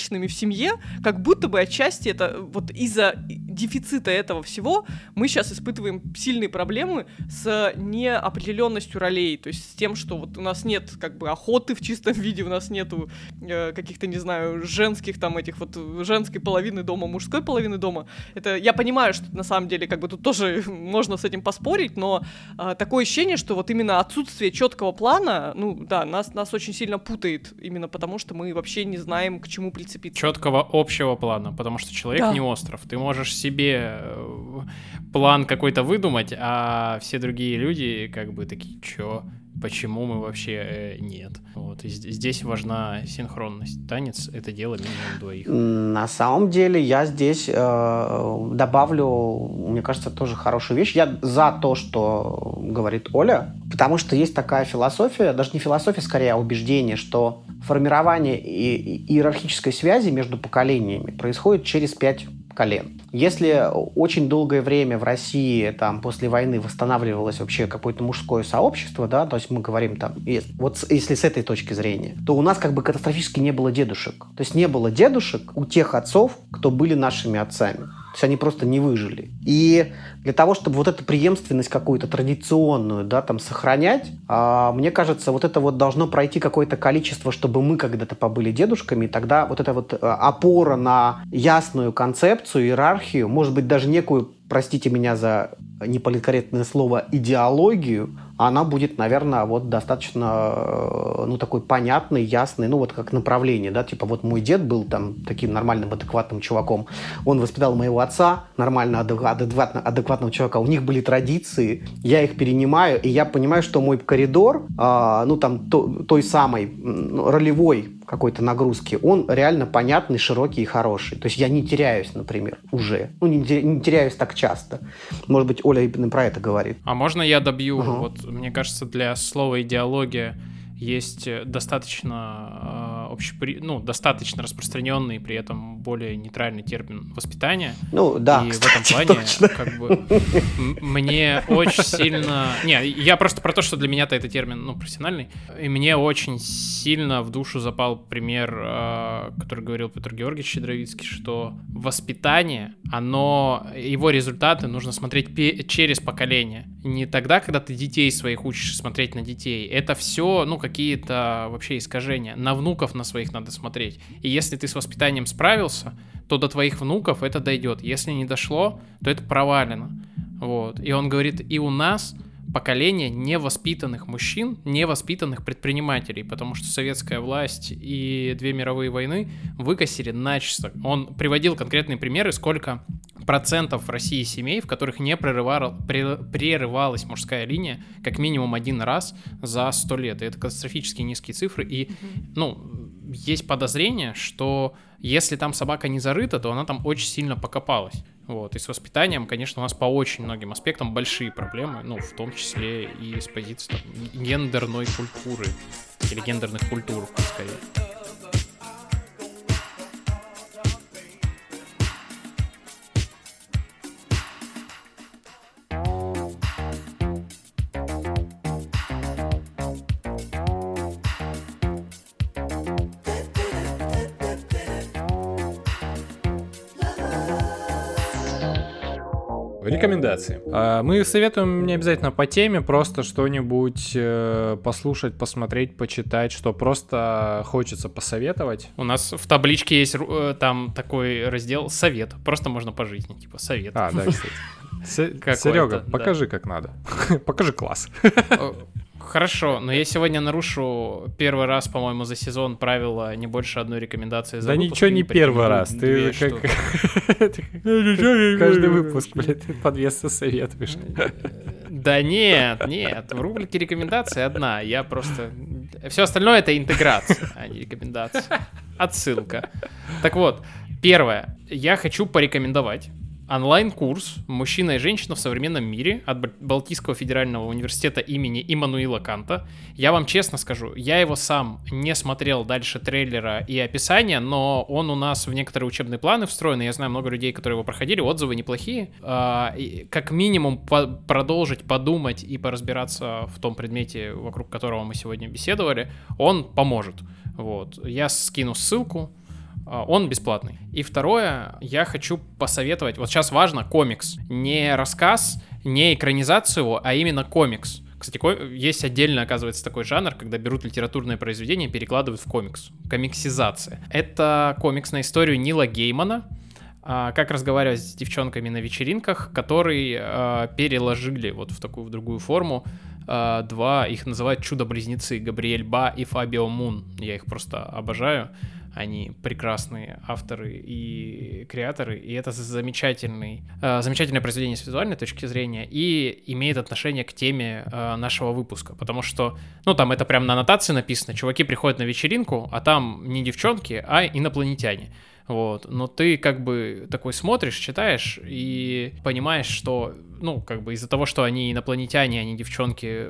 иерархичными в семье, как будто бы отчасти это вот из-за дефицита этого всего мы сейчас испытываем сильные проблемы с неопределенностью ролей, то есть с тем, что вот у нас нет как бы охоты в чистом виде, у нас нету э, каких-то, не знаю, женских там этих вот женской половины дома, мужской половины дома. Это я понимаю, что на самом деле как бы тут тоже можно с этим поспорить, но э, такое ощущение, что вот именно отсутствие четкого плана, ну да, нас, нас очень сильно путает, именно потому что мы вообще не знаем, к чему прицепиться. Четкого общего плана, потому что человек да. не остров. Ты можешь себе э, план какой-то выдумать, а все другие люди как бы такие, чё? Почему мы вообще э, нет. Вот, и здесь важна синхронность. Танец — это дело минимум двоих. На самом деле я здесь э, добавлю, мне кажется, тоже хорошую вещь. Я за то, что говорит Оля, потому что есть такая философия, даже не философия, скорее, а убеждение, что формирование иерархической связи между поколениями происходит через пять колен. Если очень долгое время в России там, после войны восстанавливалось вообще какое-то мужское сообщество, да, то есть мы говорим там, вот если с этой точки зрения, то у нас как бы катастрофически не было дедушек. То есть не было дедушек у тех отцов, кто были нашими отцами. То есть они просто не выжили. И для того, чтобы вот эту преемственность какую-то традиционную, да, там сохранять, а, мне кажется, вот это вот должно пройти какое-то количество, чтобы мы когда-то побыли дедушками, и тогда вот эта вот а, опора на ясную концепцию, иерархию, может быть, даже некую простите меня за неполиткорректное слово, идеологию, она будет, наверное, вот достаточно, э, ну, такой понятный, ясный, ну, вот как направление, да, типа вот мой дед был там таким нормальным, адекватным чуваком, он воспитал моего отца, нормально, адекватно, адекватного чувака, у них были традиции, я их перенимаю, и я понимаю, что мой коридор, э, ну, там, то, той самой ролевой какой-то нагрузки, он реально понятный, широкий и хороший. То есть я не теряюсь, например, уже. Ну, не, не теряюсь так часто. Может быть, Оля именно про это говорит. А можно я добью? Угу. Вот, мне кажется, для слова идеология есть достаточно общепри... ну, достаточно распространенный, при этом более нейтральный термин воспитания. Ну, да, И кстати, в этом плане, точно. как бы, мне очень сильно... Не, я просто про то, что для меня-то это термин, ну, профессиональный. И мне очень сильно в душу запал пример, а, который говорил Петр Георгиевич Щедровицкий, что воспитание, оно, его результаты нужно смотреть через поколение. Не тогда, когда ты детей своих учишь смотреть на детей. Это все, ну, какие-то вообще искажения. На внуков, на своих надо смотреть. И если ты с воспитанием справился, то до твоих внуков это дойдет. Если не дошло, то это провалено. Вот. И он говорит, и у нас поколение невоспитанных мужчин, невоспитанных предпринимателей, потому что советская власть и две мировые войны выкосили начисто. Он приводил конкретные примеры, сколько процентов в России семей, в которых не прерывал, прерывалась мужская линия как минимум один раз за сто лет. И это катастрофически низкие цифры. И, ну, есть подозрение, что если там собака не зарыта, то она там очень сильно покопалась. Вот. И с воспитанием, конечно, у нас по очень многим аспектам большие проблемы, ну, в том числе и с позиции там, гендерной культуры или гендерных культур, скорее. Рекомендации. А, мы советуем не обязательно по теме, просто что-нибудь э, послушать, посмотреть, почитать, что просто хочется посоветовать. У нас в табличке есть э, там такой раздел «Совет». Просто можно по жизни, типа «Совет». А, да, кстати. Серега, покажи, как надо. покажи класс. Хорошо, но я сегодня нарушу первый раз, по-моему, за сезон правила не больше одной рекомендации за Да ничего не первый раз, ты как... Каждый выпуск, блядь, ты подвесы советуешь. Да нет, нет, в рубрике рекомендации одна, я просто... Все остальное это интеграция, а не рекомендация. Отсылка. Так вот, первое, я хочу порекомендовать онлайн-курс «Мужчина и женщина в современном мире» от Балтийского федерального университета имени Иммануила Канта. Я вам честно скажу, я его сам не смотрел дальше трейлера и описания, но он у нас в некоторые учебные планы встроен, я знаю много людей, которые его проходили, отзывы неплохие. А, как минимум продолжить подумать и поразбираться в том предмете, вокруг которого мы сегодня беседовали, он поможет. Вот. Я скину ссылку, он бесплатный. И второе, я хочу посоветовать, вот сейчас важно комикс, не рассказ, не экранизацию а именно комикс. Кстати, есть отдельно, оказывается, такой жанр, когда берут литературное произведение и перекладывают в комикс. Комиксизация. Это комикс на историю Нила Геймана, а, как разговаривать с девчонками на вечеринках, которые а, переложили вот в такую в другую форму два, их называют чудо-близнецы, Габриэль Ба и Фабио Мун. Я их просто обожаю. Они прекрасные авторы и креаторы, и это замечательный, э, замечательное произведение с визуальной точки зрения и имеет отношение к теме э, нашего выпуска, потому что, ну, там это прям на аннотации написано, чуваки приходят на вечеринку, а там не девчонки, а инопланетяне. Вот. Но ты как бы такой смотришь, читаешь и понимаешь, что, ну, как бы из-за того, что они инопланетяне, они девчонки,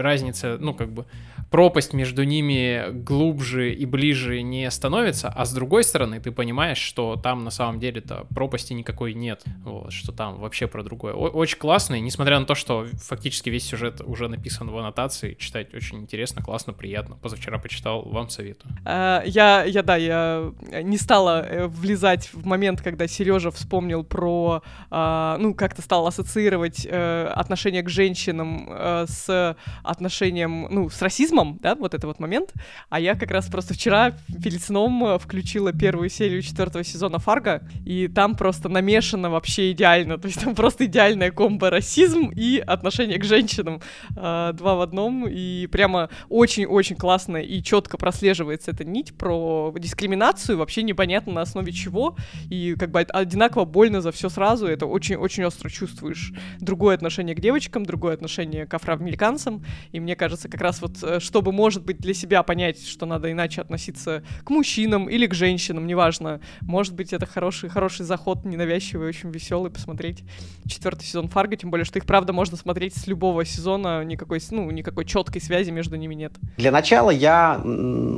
разница, ну, как бы пропасть между ними глубже и ближе не становится, а с другой стороны ты понимаешь, что там на самом деле-то пропасти никакой нет, вот, что там вообще про другое. О- очень классно, и несмотря на то, что фактически весь сюжет уже написан в аннотации, читать очень интересно, классно, приятно. Позавчера почитал, вам советую. А, я, я, да, я не стала э, влезать в момент, когда Сережа вспомнил про, а, ну, как-то стал ассоциировать э, отношение к женщинам э, с отношением, ну, с расизмом, да, вот это вот момент. А я как раз просто вчера перед сном э, включила первую серию четвертого сезона Фарго, и там просто намешано вообще идеально. То есть там просто идеальная комбо расизм и отношение к женщинам. Э, два в одном. И прямо очень-очень классно и четко прослеживается эта нить про дискриминацию, вообще непонятно на основе чего. И как бы одинаково больно за все сразу. Это очень-очень остро чувствуешь. Другое отношение к девочкам, другое отношение к афроамериканцам. И мне кажется, как раз вот э, чтобы, может быть, для себя понять, что надо иначе относиться к мужчинам или к женщинам, неважно. Может быть, это хороший, хороший заход, ненавязчивый, очень веселый, посмотреть четвертый сезон Фарго, тем более, что их, правда, можно смотреть с любого сезона, никакой, ну, никакой четкой связи между ними нет. Для начала я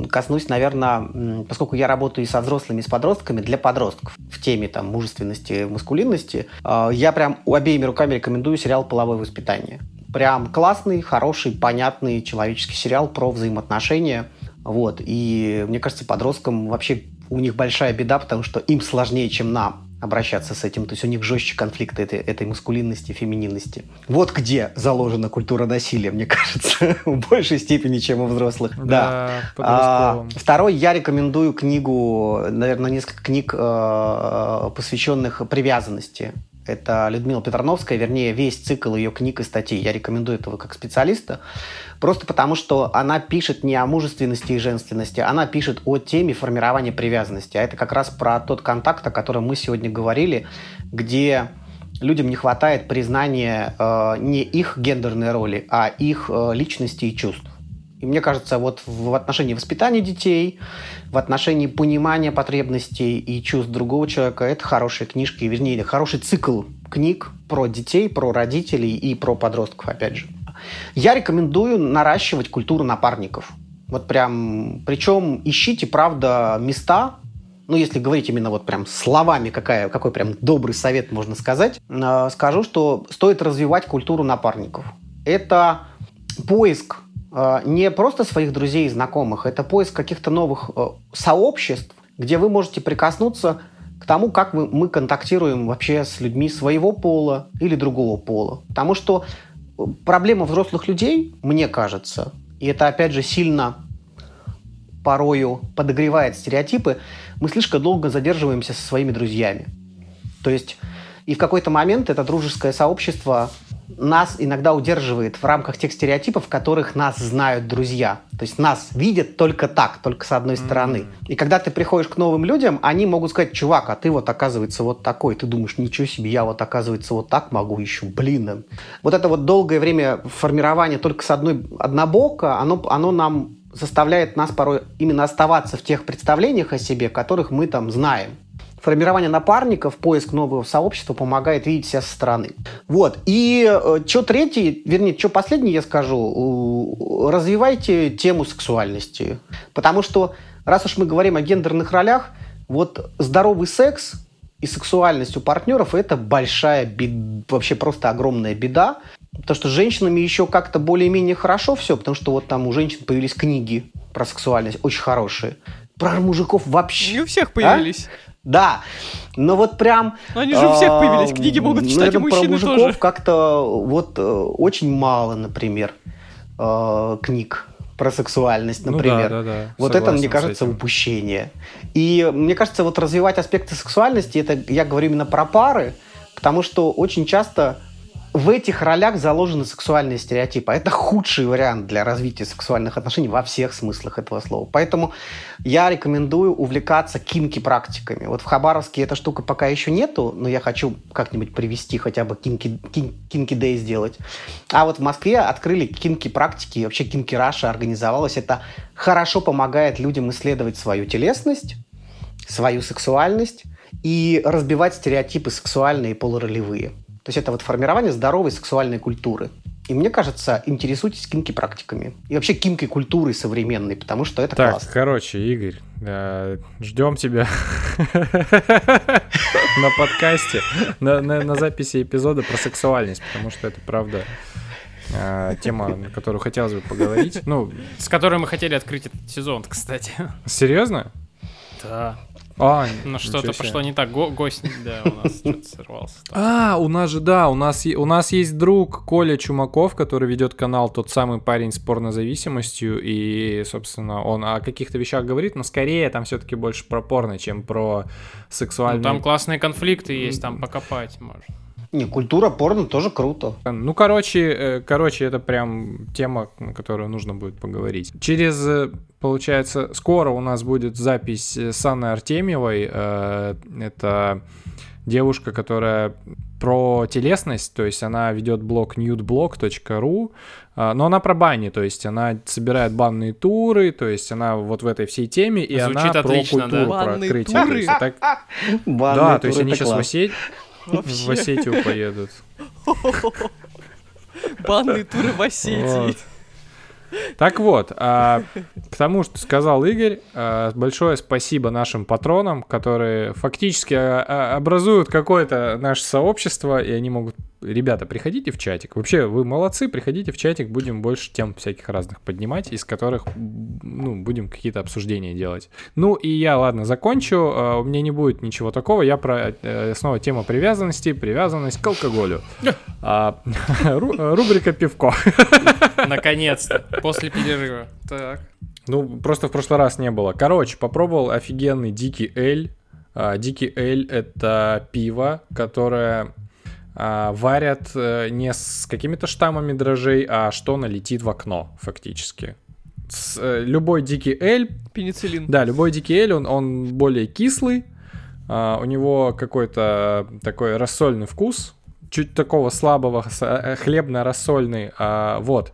коснусь, наверное, поскольку я работаю и со взрослыми, и с подростками, для подростков в теме там мужественности, маскулинности, а, я прям обеими руками рекомендую сериал «Половое воспитание». Прям классный, хороший, понятный человеческий сериал про взаимоотношения. Вот. И мне кажется, подросткам вообще у них большая беда, потому что им сложнее, чем нам обращаться с этим. То есть у них жестче конфликты этой, этой маскулинности, фемининности. Вот где заложена культура насилия, мне кажется, в большей степени, чем у взрослых. Да. да. А, второй, я рекомендую книгу, наверное, несколько книг, э, посвященных привязанности это Людмила Петрановская, вернее, весь цикл ее книг и статей. Я рекомендую этого как специалиста. Просто потому, что она пишет не о мужественности и женственности, она пишет о теме формирования привязанности. А это как раз про тот контакт, о котором мы сегодня говорили, где людям не хватает признания э, не их гендерной роли, а их э, личности и чувств. И мне кажется, вот в отношении воспитания детей, в отношении понимания потребностей и чувств другого человека, это хорошая книжка, вернее, хороший цикл книг про детей, про родителей и про подростков, опять же. Я рекомендую наращивать культуру напарников. Вот прям, причем ищите, правда, места, ну, если говорить именно вот прям словами, какая, какой прям добрый совет можно сказать, э, скажу, что стоит развивать культуру напарников. Это поиск не просто своих друзей и знакомых, это поиск каких-то новых э, сообществ, где вы можете прикоснуться к тому, как мы, мы контактируем вообще с людьми своего пола или другого пола. Потому что э, проблема взрослых людей, мне кажется, и это опять же сильно порою подогревает стереотипы, мы слишком долго задерживаемся со своими друзьями. То есть и в какой-то момент это дружеское сообщество нас иногда удерживает в рамках тех стереотипов, в которых нас знают друзья. То есть нас видят только так, только с одной стороны. Mm-hmm. И когда ты приходишь к новым людям, они могут сказать, чувак, а ты вот оказывается вот такой. Ты думаешь, ничего себе, я вот оказывается вот так могу еще, блин. Вот это вот долгое время формирования только с одной однобока, оно, оно нам заставляет нас порой именно оставаться в тех представлениях о себе, которых мы там знаем формирование напарников, поиск нового сообщества помогает видеть себя со стороны. Вот. И э, что третий, вернее, что последний я скажу, развивайте тему сексуальности. Потому что, раз уж мы говорим о гендерных ролях, вот здоровый секс и сексуальность у партнеров это большая беда, вообще просто огромная беда. Потому что с женщинами еще как-то более-менее хорошо все, потому что вот там у женщин появились книги про сексуальность, очень хорошие. Про мужиков вообще. Не у всех появились. А? Да, но вот прям... Но они же у всех появились, книги могут читать и мужчины про тоже. как-то вот э, очень мало, например, э, книг про сексуальность, например. Ну, да, да, да. Вот Согласен это, мне кажется, упущение. И мне кажется, вот развивать аспекты сексуальности, это я говорю именно про пары, потому что очень часто в этих ролях заложены сексуальные стереотипы. А это худший вариант для развития сексуальных отношений во всех смыслах этого слова. Поэтому я рекомендую увлекаться кинки-практиками. Вот в Хабаровске эта штука пока еще нету, но я хочу как-нибудь привести, хотя бы кинки, кин, кинки дэй сделать. А вот в Москве открыли кинки-практики, и вообще кинки Раша организовалась. Это хорошо помогает людям исследовать свою телесность, свою сексуальность и разбивать стереотипы сексуальные и полуролевые. То есть это вот формирование здоровой сексуальной культуры. И мне кажется, интересуйтесь кинки-практиками. И вообще кинки-культурой современной, потому что это так, классно. короче, Игорь, э, ждем тебя на подкасте, на записи эпизода про сексуальность, потому что это правда э, тема, на которую хотелось бы поговорить. Ну, с которой мы хотели открыть этот сезон, кстати. Серьезно? Да. А, ну что-то пошло не так. Го гость, да, у нас что-то сорвался. А, у нас же, да, у нас, у нас есть друг Коля Чумаков, который ведет канал «Тот самый парень с порнозависимостью», и, собственно, он о каких-то вещах говорит, но скорее там все-таки больше про порно, чем про сексуальные... Ну, там классные конфликты есть, там покопать можно. Не, культура порно тоже круто. Ну, короче, э, короче, это прям тема, на которую нужно будет поговорить. Через, э, получается, скоро у нас будет запись с Анной Артемьевой. Э, это девушка, которая про телесность, то есть она ведет блог nudeblog.ru, но она про бани, то есть она собирает банные туры, то есть она вот в этой всей теме, и Звучит она отлично, про культуру, да? про Банные открытие. туры? То есть, так... Да, то есть они сейчас в Осетии, в Осетию поедут. Банные туры в Осетии. Так вот, а, к тому, что сказал Игорь, а, большое спасибо нашим патронам, которые фактически а, а, образуют какое-то наше сообщество, и они могут ребята, приходите в чатик. Вообще, вы молодцы, приходите в чатик, будем больше тем всяких разных поднимать, из которых, ну, будем какие-то обсуждения делать. Ну, и я, ладно, закончу. А, у меня не будет ничего такого. Я про э, снова тема привязанности, привязанность к алкоголю. А, рубрика «Пивко». Наконец-то, после перерыва. Так. Ну, просто в прошлый раз не было. Короче, попробовал офигенный дикий эль. А, дикий эль — это пиво, которое варят э, не с какими-то штаммами дрожжей, а что налетит в окно, фактически. С, э, любой дикий эль... Пенициллин. Да, любой дикий эль, он, он более кислый, а, у него какой-то такой рассольный вкус, чуть такого слабого, э, хлебно-рассольный. А, вот.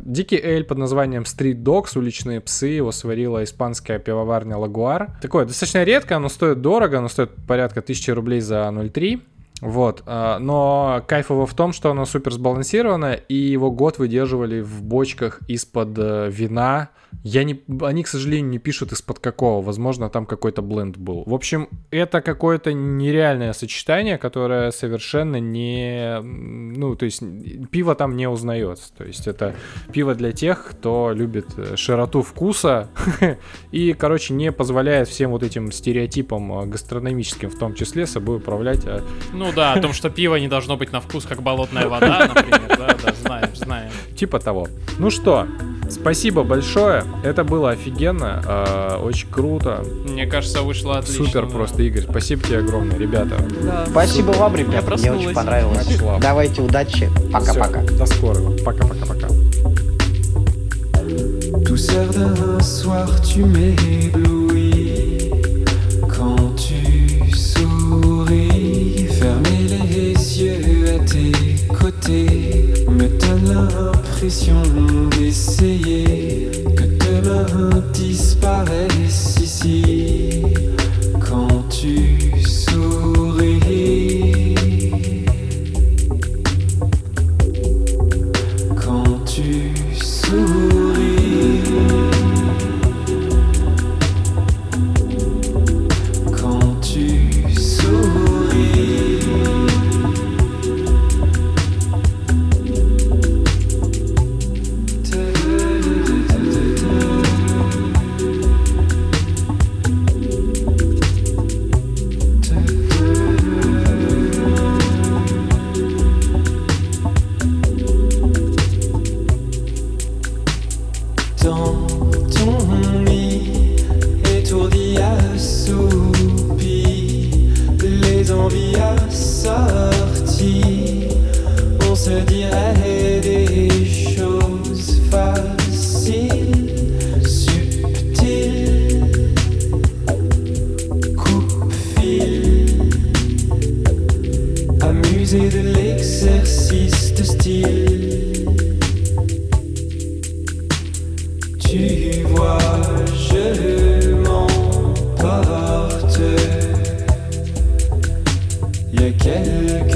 Дикий эль под названием Street Dogs, уличные псы, его сварила испанская пивоварня Лагуар. Такое достаточно редко, оно стоит дорого, оно стоит порядка 1000 рублей за 0,3. Вот, а, но кайфово в том, что оно супер сбалансировано, и его год выдерживали в бочках из-под э, вина, я не, они, к сожалению, не пишут из-под какого. Возможно, там какой-то бленд был. В общем, это какое-то нереальное сочетание, которое совершенно не... Ну, то есть пиво там не узнается. То есть это пиво для тех, кто любит э, широту вкуса и, короче, не позволяет всем вот этим стереотипам э, гастрономическим в том числе собой управлять. А... Ну да, о том, что пиво не должно быть на вкус, как болотная вода, например. Да, да, знаем, знаем. Типа того. Ну что, спасибо большое. Это было офигенно, э, очень круто. Мне кажется, вышло отлично. Супер да. просто, Игорь. Спасибо тебе огромное, ребята. Да. Спасибо вам, ребят. Мне очень понравилось. Начала. Давайте удачи. Пока-пока. До скорого. Пока-пока-пока. Douceur d'un soir, tu m'éblouis quand tu souris. Fermer les yeux à tes côtés l'impression d'essayer que demain disparaisse ici America.